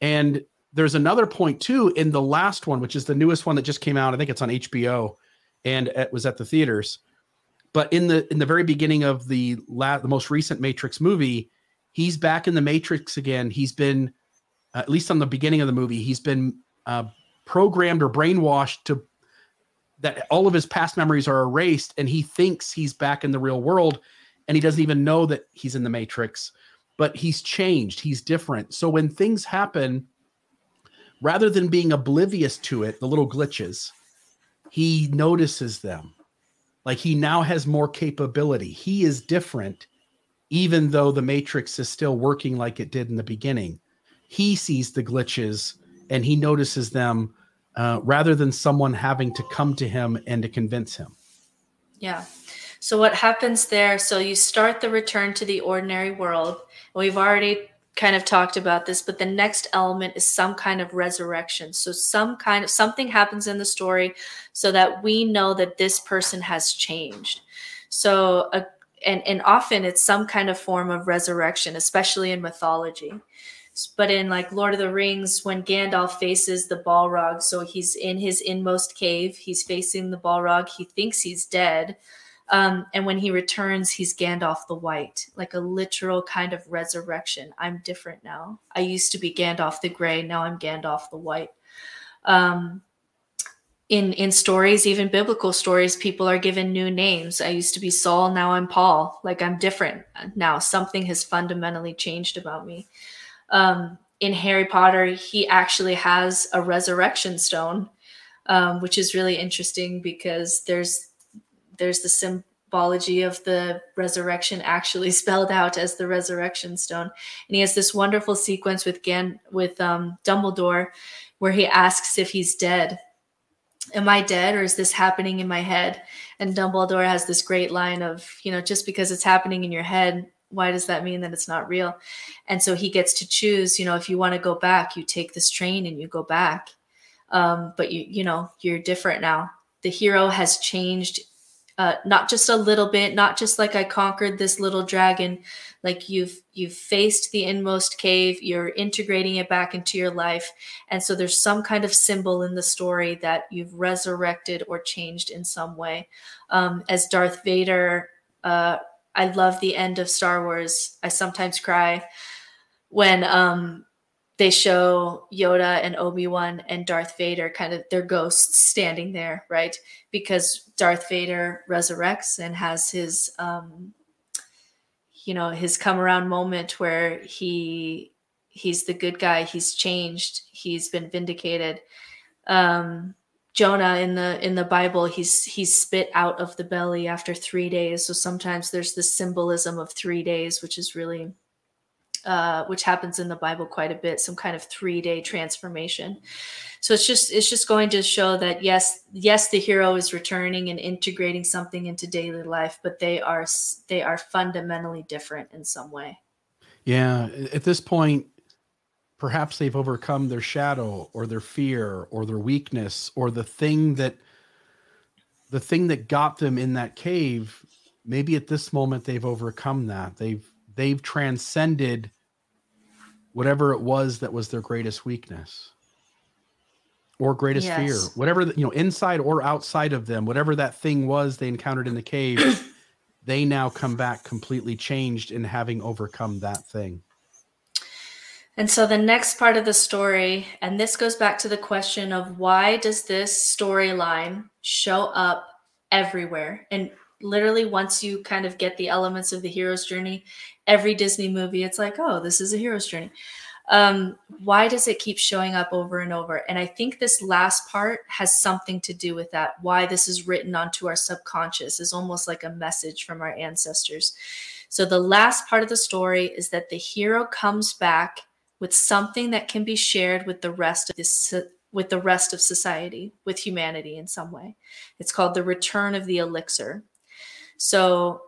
And there's another point too in the last one, which is the newest one that just came out. I think it's on HBO and it was at the theaters. But in the in the very beginning of the la- the most recent Matrix movie, he's back in the Matrix again. He's been uh, at least on the beginning of the movie, he's been uh, programmed or brainwashed to that all of his past memories are erased and he thinks he's back in the real world and he doesn't even know that he's in the matrix but he's changed he's different so when things happen rather than being oblivious to it the little glitches he notices them like he now has more capability he is different even though the matrix is still working like it did in the beginning he sees the glitches and he notices them uh, rather than someone having to come to him and to convince him. Yeah. So what happens there? So you start the return to the ordinary world. We've already kind of talked about this, but the next element is some kind of resurrection. So some kind of something happens in the story so that we know that this person has changed. So a, and and often it's some kind of form of resurrection, especially in mythology. But in like Lord of the Rings, when Gandalf faces the Balrog, so he's in his inmost cave, he's facing the Balrog, he thinks he's dead um, and when he returns, he's Gandalf the White, like a literal kind of resurrection. I'm different now. I used to be Gandalf the Gray. Now I'm Gandalf the White. Um, in in stories, even biblical stories, people are given new names. I used to be Saul. Now I'm Paul. Like I'm different now. Something has fundamentally changed about me. Um, in Harry Potter, he actually has a resurrection stone, um, which is really interesting because there's there's the symbology of the resurrection actually spelled out as the resurrection stone. And he has this wonderful sequence with Gan with um, Dumbledore where he asks if he's dead. Am I dead or is this happening in my head? And Dumbledore has this great line of, you know, just because it's happening in your head, why does that mean that it's not real? And so he gets to choose, you know, if you want to go back, you take this train and you go back. Um, but you, you know, you're different now. The hero has changed uh, not just a little bit not just like i conquered this little dragon like you've you've faced the inmost cave you're integrating it back into your life. And so there's some kind of symbol in the story that you've resurrected or changed in some way. Um, as darth vader uh, i love the end of star wars. I sometimes cry when um, they show Yoda and Obi-Wan and Darth Vader kind of their ghosts standing there, right? Because Darth Vader resurrects and has his um you know, his come around moment where he he's the good guy, he's changed, he's been vindicated. Um Jonah in the in the Bible, he's he's spit out of the belly after 3 days. So sometimes there's this symbolism of 3 days which is really uh, which happens in the Bible quite a bit, some kind of three day transformation. So it's just it's just going to show that yes, yes, the hero is returning and integrating something into daily life, but they are they are fundamentally different in some way. Yeah, at this point, perhaps they've overcome their shadow or their fear or their weakness or the thing that the thing that got them in that cave maybe at this moment they've overcome that they've they've transcended whatever it was that was their greatest weakness or greatest yes. fear whatever you know inside or outside of them whatever that thing was they encountered in the cave they now come back completely changed in having overcome that thing and so the next part of the story and this goes back to the question of why does this storyline show up everywhere and literally once you kind of get the elements of the hero's journey every Disney movie, it's like, oh, this is a hero's journey. Um, why does it keep showing up over and over? And I think this last part has something to do with that. Why this is written onto our subconscious is almost like a message from our ancestors. So the last part of the story is that the hero comes back with something that can be shared with the rest of this with the rest of society, with humanity in some way. It's called the return of the elixir. So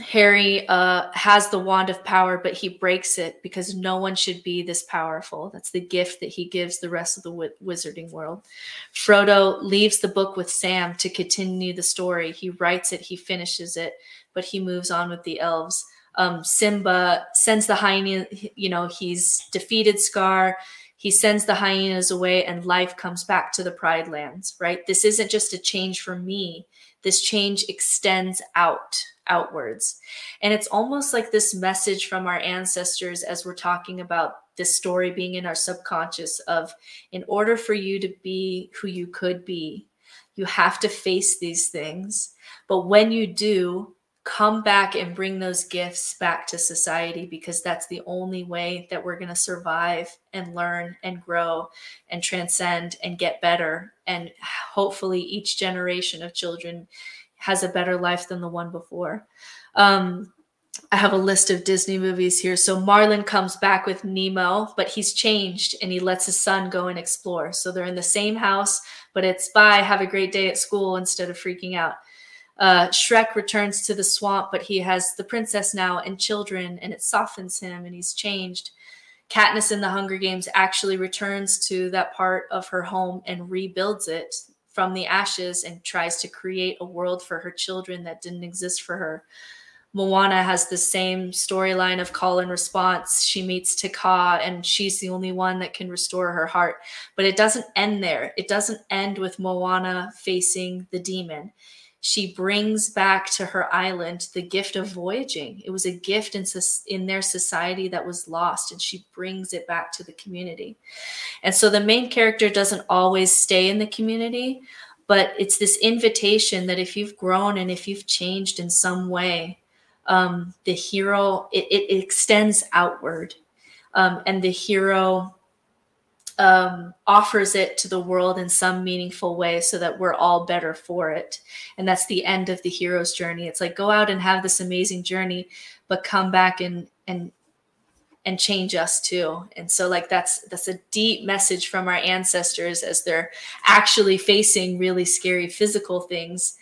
Harry uh, has the wand of power, but he breaks it because no one should be this powerful. That's the gift that he gives the rest of the wi- wizarding world. Frodo leaves the book with Sam to continue the story. He writes it, he finishes it, but he moves on with the elves. Um, Simba sends the hyena, you know, he's defeated Scar. He sends the hyenas away, and life comes back to the Pride Lands, right? This isn't just a change for me, this change extends out outwards. And it's almost like this message from our ancestors as we're talking about this story being in our subconscious of in order for you to be who you could be, you have to face these things. But when you do, come back and bring those gifts back to society because that's the only way that we're going to survive and learn and grow and transcend and get better. And hopefully, each generation of children has a better life than the one before. Um, I have a list of Disney movies here. So Marlin comes back with Nemo, but he's changed and he lets his son go and explore. So they're in the same house, but it's bye, have a great day at school instead of freaking out. Uh, Shrek returns to the swamp, but he has the princess now and children, and it softens him and he's changed. Katniss in the Hunger Games actually returns to that part of her home and rebuilds it from the ashes and tries to create a world for her children that didn't exist for her. Moana has the same storyline of call and response. She meets Te Kā, and she's the only one that can restore her heart. But it doesn't end there. It doesn't end with Moana facing the demon she brings back to her island the gift of voyaging. It was a gift in, in their society that was lost, and she brings it back to the community. And so the main character doesn't always stay in the community, but it's this invitation that if you've grown and if you've changed in some way, um, the hero it, it extends outward, um, and the hero um, offers it to the world in some meaningful way so that we're all better for it. And that's the end of the hero's journey. It's like go out and have this amazing journey, but come back and and and change us too. And so like that's that's a deep message from our ancestors as they're actually facing really scary physical things.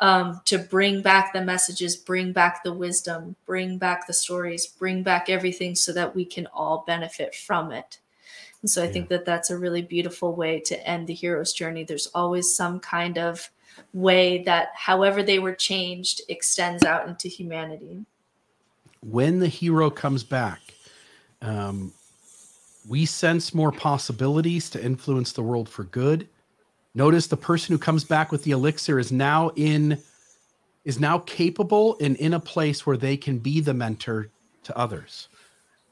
Um, to bring back the messages, bring back the wisdom, bring back the stories, bring back everything so that we can all benefit from it. And so I yeah. think that that's a really beautiful way to end the hero's journey. There's always some kind of way that, however they were changed, extends out into humanity. When the hero comes back, um, we sense more possibilities to influence the world for good. Notice the person who comes back with the elixir is now in is now capable and in a place where they can be the mentor to others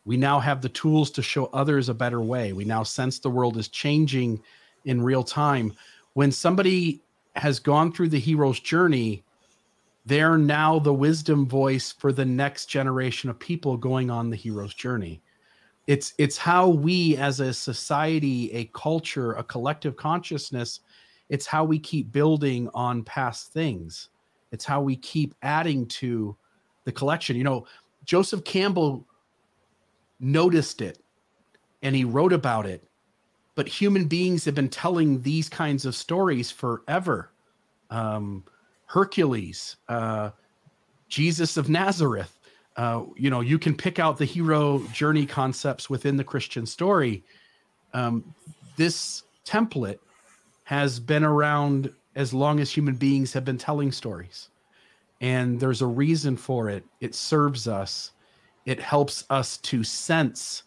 we now have the tools to show others a better way. We now sense the world is changing in real time. When somebody has gone through the hero's journey, they're now the wisdom voice for the next generation of people going on the hero's journey. It's it's how we as a society, a culture, a collective consciousness, it's how we keep building on past things. It's how we keep adding to the collection. You know, Joseph Campbell noticed it and he wrote about it. But human beings have been telling these kinds of stories forever. Um, Hercules, uh, Jesus of Nazareth. Uh, you know, you can pick out the hero journey concepts within the Christian story. Um, this template has been around as long as human beings have been telling stories. And there's a reason for it. It serves us it helps us to sense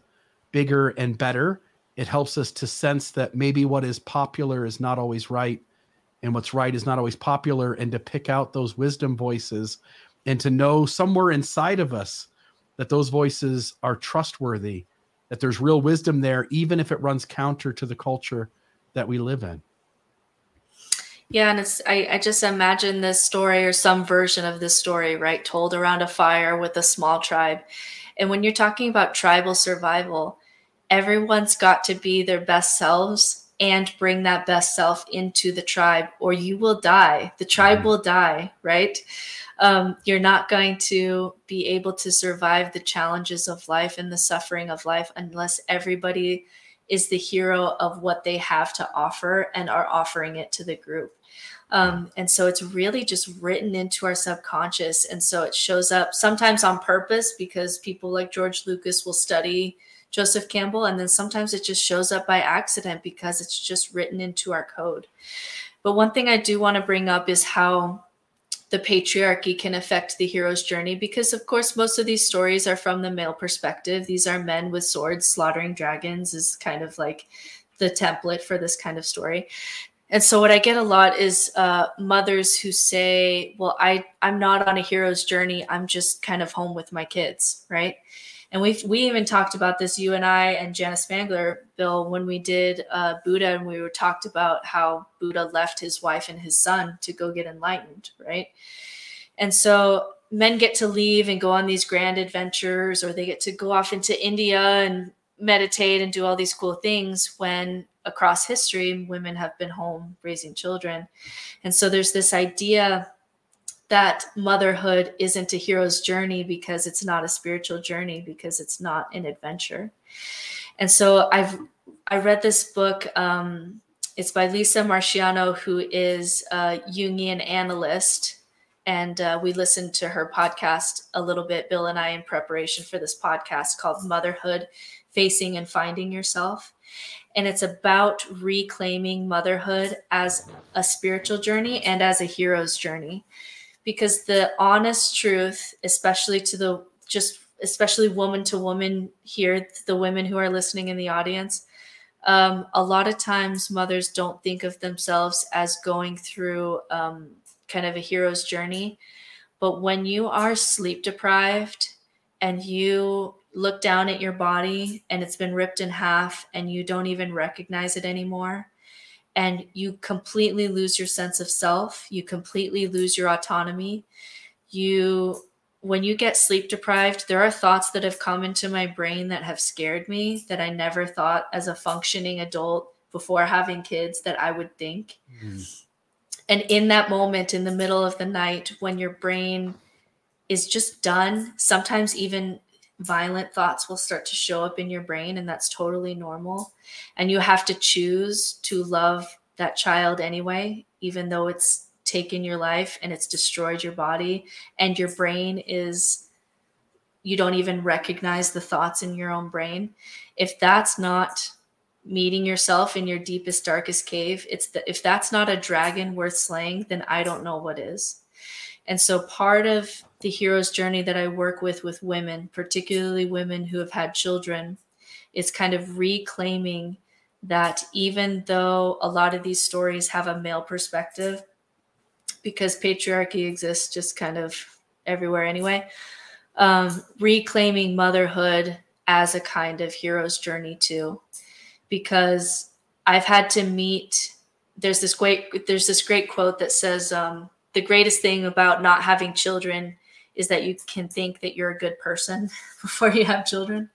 bigger and better. It helps us to sense that maybe what is popular is not always right and what's right is not always popular and to pick out those wisdom voices and to know somewhere inside of us that those voices are trustworthy, that there's real wisdom there, even if it runs counter to the culture that we live in. Yeah, and it's I, I just imagine this story or some version of this story, right, told around a fire with a small tribe. And when you're talking about tribal survival, everyone's got to be their best selves and bring that best self into the tribe, or you will die. The tribe mm-hmm. will die, right? Um, you're not going to be able to survive the challenges of life and the suffering of life unless everybody is the hero of what they have to offer and are offering it to the group. Um, and so it's really just written into our subconscious. And so it shows up sometimes on purpose because people like George Lucas will study Joseph Campbell. And then sometimes it just shows up by accident because it's just written into our code. But one thing I do want to bring up is how the patriarchy can affect the hero's journey because of course most of these stories are from the male perspective these are men with swords slaughtering dragons is kind of like the template for this kind of story and so what i get a lot is uh, mothers who say well i i'm not on a hero's journey i'm just kind of home with my kids right and we we even talked about this you and I and Janice Spangler Bill when we did uh, Buddha and we were talked about how Buddha left his wife and his son to go get enlightened, right? And so men get to leave and go on these grand adventures, or they get to go off into India and meditate and do all these cool things when across history women have been home raising children. And so there's this idea that motherhood isn't a hero's journey because it's not a spiritual journey because it's not an adventure. And so I've I read this book. Um, it's by Lisa Marchiano who is a Jungian analyst, and uh, we listened to her podcast a little bit, Bill and I, in preparation for this podcast called "Motherhood: Facing and Finding Yourself." And it's about reclaiming motherhood as a spiritual journey and as a hero's journey because the honest truth, especially to the just especially woman to woman here, the women who are listening in the audience, um, a lot of times mothers don't think of themselves as going through um, kind of a hero's journey. But when you are sleep deprived and you look down at your body and it's been ripped in half and you don't even recognize it anymore, and you completely lose your sense of self. You completely lose your autonomy. You when you get sleep deprived there are thoughts that have come into my brain that have scared me that i never thought as a functioning adult before having kids that i would think. Mm. and in that moment in the middle of the night when your brain is just done sometimes even violent thoughts will start to show up in your brain and that's totally normal. And you have to choose to love that child anyway even though it's taken your life and it's destroyed your body. And your brain is you don't even recognize the thoughts in your own brain. If that's not meeting yourself in your deepest darkest cave it's the, if that's not a dragon worth slaying then i don't know what is. And so part of the hero's journey that I work with with women, particularly women who have had children, is kind of reclaiming that even though a lot of these stories have a male perspective, because patriarchy exists just kind of everywhere anyway, um, reclaiming motherhood as a kind of hero's journey too, because I've had to meet. There's this great there's this great quote that says um, the greatest thing about not having children is that you can think that you're a good person before you have children.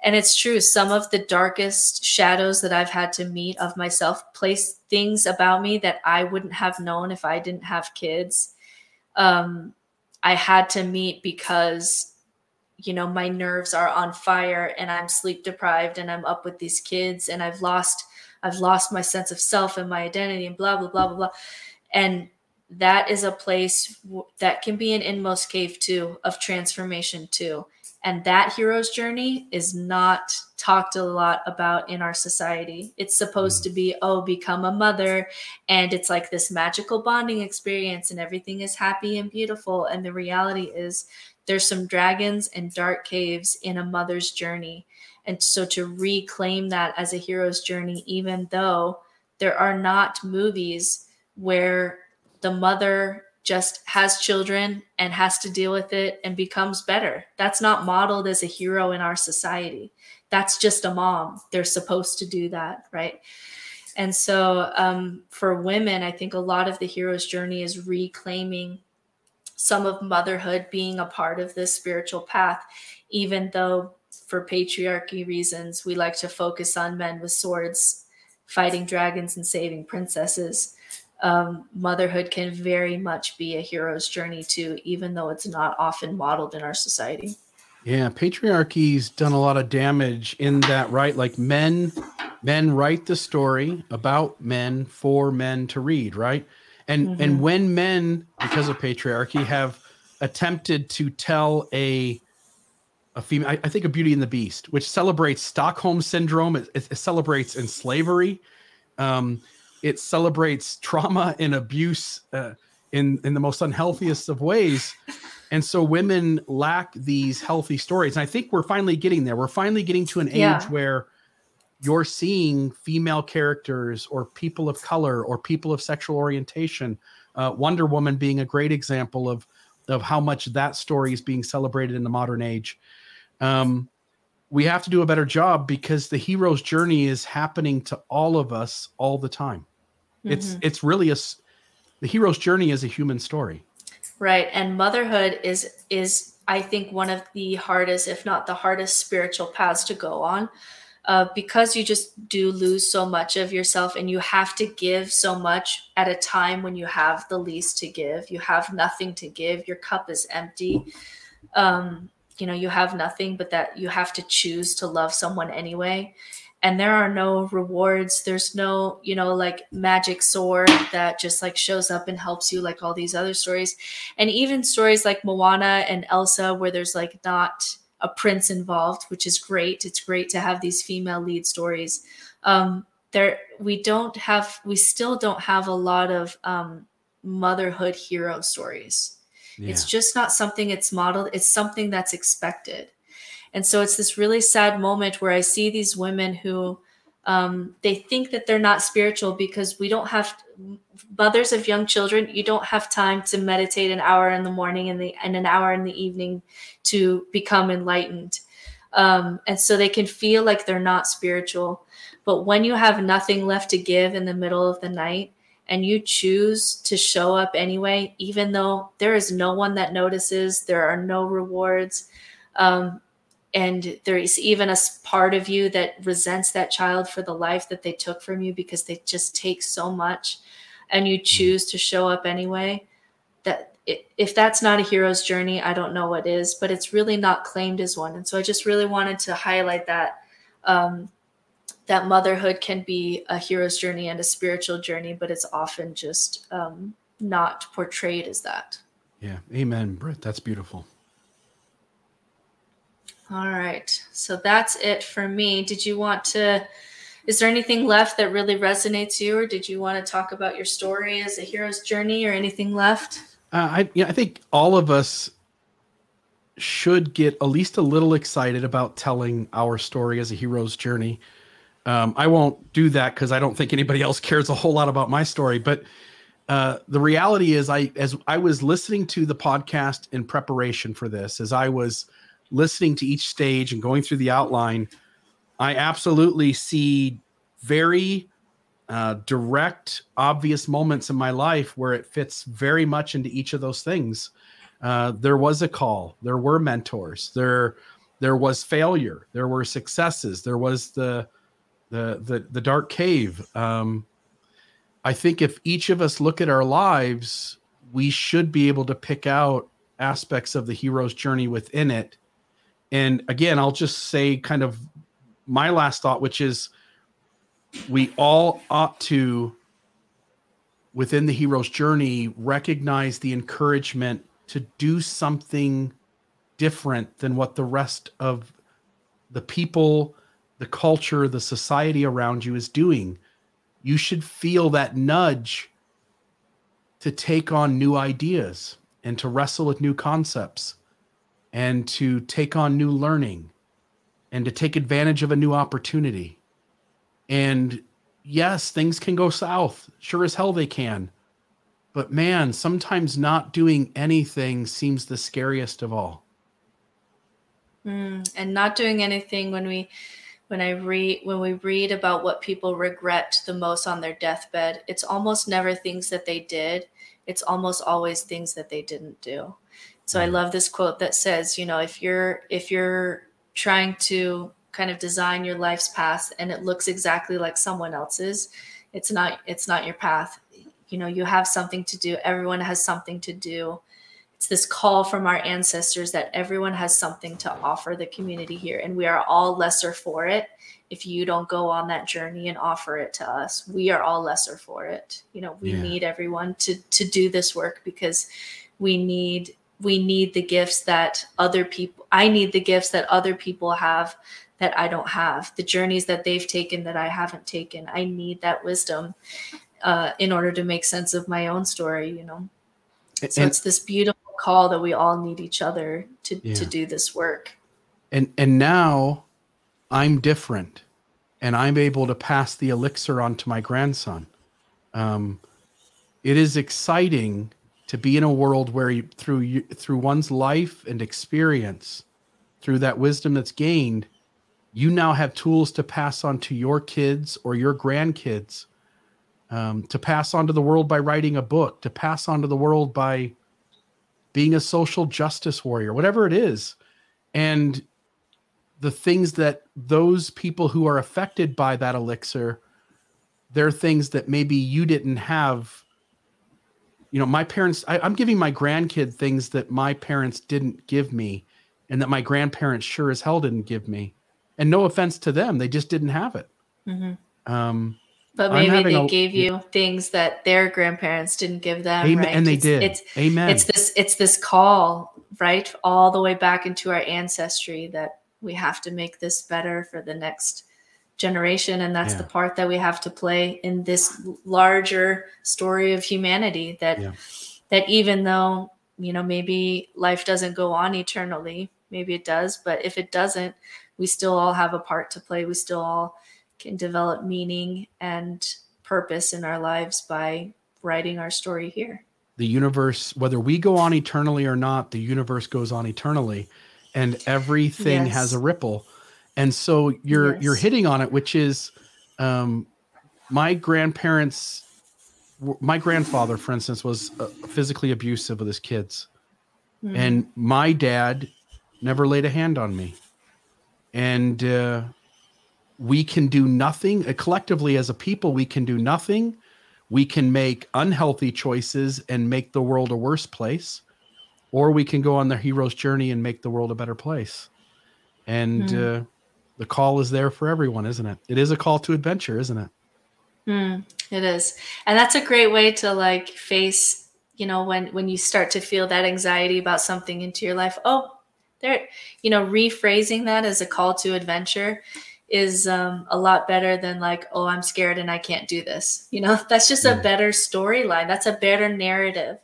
And it's true. Some of the darkest shadows that I've had to meet of myself place things about me that I wouldn't have known if I didn't have kids. Um, I had to meet because, you know, my nerves are on fire and I'm sleep deprived and I'm up with these kids and I've lost, I've lost my sense of self and my identity and blah, blah, blah, blah, blah. And that is a place that can be an inmost cave too of transformation too. And that hero's journey is not talked a lot about in our society. It's supposed hmm. to be oh become a mother and it's like this magical bonding experience and everything is happy and beautiful. And the reality is there's some dragons and dark caves in a mother's journey. And so to reclaim that as a hero's journey even though there are not movies where the mother just has children and has to deal with it and becomes better. That's not modeled as a hero in our society. That's just a mom. They're supposed to do that, right? And so um, for women, I think a lot of the hero's journey is reclaiming some of motherhood being a part of this spiritual path, even though for patriarchy reasons, we like to focus on men with swords fighting dragons and saving princesses um, motherhood can very much be a hero's journey too, even though it's not often modeled in our society. Yeah, patriarchy's done a lot of damage in that, right? Like men, men write the story about men for men to read, right? And mm-hmm. and when men, because of patriarchy, have attempted to tell a a female, I, I think of Beauty and the Beast, which celebrates Stockholm syndrome, it, it, it celebrates in slavery. Um, it celebrates trauma and abuse uh, in in the most unhealthiest of ways. And so women lack these healthy stories. And i think we're finally getting there. We're finally getting to an age yeah. where you're seeing female characters or people of color or people of sexual orientation. Uh, wonder woman being a great example of of how much that story is being celebrated in the modern age. Um, we have to do a better job because the hero's journey is happening to all of us all the time. Mm-hmm. It's it's really a the hero's journey is a human story. Right, and motherhood is is I think one of the hardest, if not the hardest, spiritual paths to go on. uh, because you just do lose so much of yourself and you have to give so much at a time when you have the least to give you have nothing to give your cup is empty um, you know you have nothing but that you have to choose to love someone anyway and there are no rewards. There's no you know like magic sword that just like shows up and helps you like all these other stories. And even stories like moana and elsa where there's like not a prince involved which is great. It's great to have these female lead stories. Um there we don't have we still don't have a lot of um motherhood hero stories. Yeah. it's just not something it's modeled it's something that's expected and so it's this really sad moment where I see these women who um, they think that they're not spiritual because we don't have mothers of young children. You don't have time to meditate an hour in the morning and, the, and an hour in the evening to become enlightened. Um, and so they can feel like they're not spiritual. But when you have nothing left to give in the middle of the night, and you choose to show up anyway, even though there is no one that notices, there are no rewards, um, and there is even a part of you that resents that child for the life that they took from you because they just take so much and you mm. choose to show up anyway. That if that's not a hero's journey i don't know what is but it's really not claimed as one. And so i just really wanted to highlight that um, that motherhood can be a hero's journey and a spiritual journey but it's often just um, not portrayed as that. Yeah. Amen britt. That's beautiful all right. So that's it for me. Did you want to? Is there anything left that really resonates you, or did you want to talk about your story as a hero's journey, or anything left? Uh, I yeah, I think all of us should get at least a little excited about telling our story as a hero's journey. Um, I won't do that because I don't think anybody else cares a whole lot about my story. But uh, the reality is, I as I was listening to the podcast in preparation for this, as I was listening to each stage and going through the outline, I absolutely see very uh, direct, obvious moments in my life where it fits very much into each of those things. Uh, there was a call. There were mentors. There, there was failure. There were successes. There was the, the, the, the dark cave. Um, I think if each of us look at our lives, we should be able to pick out aspects of the hero's journey within it and again, I'll just say kind of my last thought, which is we all ought to, within the hero's journey, recognize the encouragement to do something different than what the rest of the people, the culture, the society around you is doing. You should feel that nudge to take on new ideas and to wrestle with new concepts and to take on new learning and to take advantage of a new opportunity. And yes, things can go south. Sure as hell they can. But man, sometimes not doing anything seems the scariest of all. Mm, and not doing anything when we when I read when we read about what people regret the most on their deathbed, it's almost never things that they did. It's almost always things that they didn't do. So I mm-hmm. love this quote that says, you know, if you're if you're trying to kind of design your life's path and it looks exactly like someone else's, it's not it's not your path. You know, you have something to do. Everyone has something to do. It's this call from our ancestors that everyone has something to offer the community here and we are all lesser for it if you don't go on that journey and offer it to us we are all lesser for it you know we yeah. need everyone to to do this work because we need we need the gifts that other people i need the gifts that other people have that i don't have the journeys that they've taken that i haven't taken. I need that wisdom uh, in order to make sense of my own story you know? So it's this beautiful call that we all need each other to yeah. to do this work. And and now i'm different and i'm able to pass the elixir on to my grandson. Um, it is exciting to be in a world where you, through you, through one's life and experience, through that wisdom that's gained, you now have tools to pass on to your kids or your grandkids, um, to pass on to the world by writing a book, to pass on to the world by being a social justice warrior, whatever it is. And the things that those people who are affected by that elixir they're things that maybe you didn't have you know my parents I, i'm giving my grandkid things that my parents didn't give me and that my grandparents sure as hell didn't give me and no offense to them they just didn't have it Mm-hmm. um But maybe they a- gave you things that their grandparents didn't give them, amen, right? and they It's- did It's amen it's this it's this call, right, all the way back into our ancestry that we have to make this better for the next generation, and that's Yeah. the part that we have to play in this larger story of humanity. That Yeah. that even though you know maybe life doesn't go on eternally, maybe it does, but if it doesn't, we still all have a part to play. We still all can develop meaning and purpose in our lives by writing our story here. the universe whether we go on eternally or not the universe goes on eternally and everything Yes. has a ripple and so you're you're hitting on it which is um my grandparents my grandfather for instance was uh, physically abusive with his kids. Mm. and my dad never laid a hand on me. And uh, we can do nothing uh, collectively as a people we can do nothing. We can make unhealthy choices and make the world a worse place or we can go on the hero's journey and make the world a better place. And Hmm. The call is there for everyone isn't it it is a call to adventure isn't it Mm, it is. And that's a great way to like face, you know, when when you start to feel that anxiety about something into your life. Oh, there, you know, rephrasing that as a call to adventure is um, a lot better than like, oh, I'm scared and I can't do this. You know, that's just a better storyline. That's a better narrative.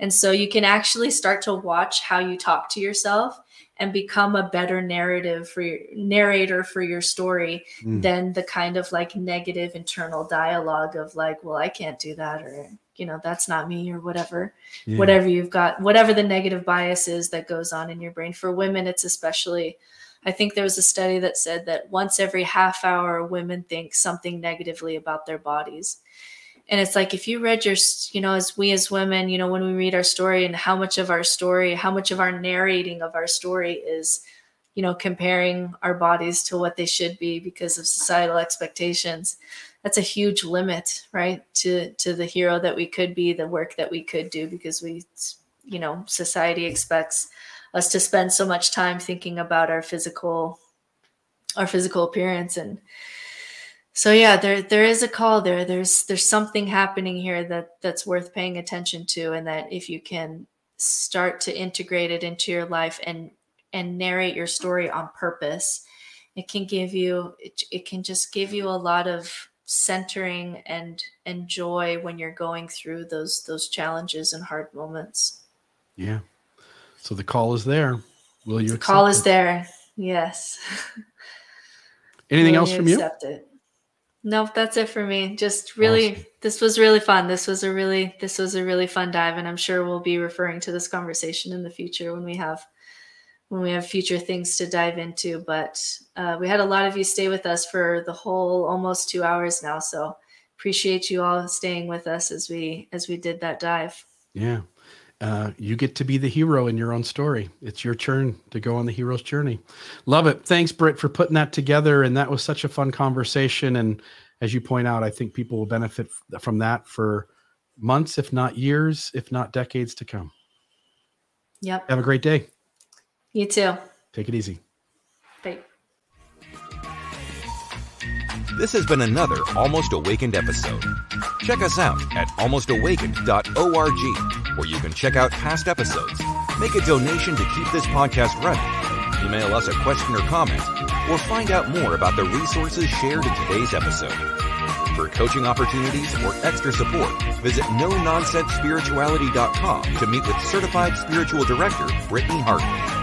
And so you can actually start to watch how you talk to yourself and become a better narrative for your narrator for your story Mm. than the kind of like negative internal dialogue of like, well, I can't do that or you know, that's not me or whatever. Yeah. Whatever you've got, whatever the negative bias is that goes on in your brain. For women, it's especially I think there was a study that said that once every half hour women think something negatively about their bodies and it's like if you read your you know as we as women you know when we read our story and how much of our story how much of our narrating of our story is you know comparing our bodies to what they should be because of societal expectations that's a huge limit right to to the hero that we could be the work that we could do because we you know society expects us to spend so much time thinking about our physical our physical appearance and so yeah there there is a call there. There's there's something happening here that that's worth paying attention to and that if you can start to integrate it into your life and and narrate your story on purpose it can give you it, it can just give you a lot of centering and and joy when you're going through those those challenges and hard moments. Yeah. So the call is there. Will you the call accept is it? there. Yes. Anything Will else from you? accept it nope that's it for me just really Awesome. this was really fun this was a really this was a really fun dive and i'm sure we'll be referring to this conversation in the future when we have when we have future things to dive into but uh, we had a lot of you stay with us for the whole almost two hours now so appreciate you all staying with us as we as we did that dive Yeah. Uh, you get to be the hero in your own story. It's your turn to go on the hero's journey. Love it. Thanks, Britt, for putting that together. And that was such a fun conversation. And as you point out, I think people will benefit from that for months, if not years, if not decades to come. yep Have a great day. you too Take it easy. bye This has been another Almost Awakened episode. Check us out at almostawakened.org, where you can check out past episodes, make a donation to keep this podcast running, email us a question or comment, or find out more about the resources shared in today's episode. For coaching opportunities or extra support, visit no-nonsense spirituality.com to meet with certified spiritual director Brittany Hartley.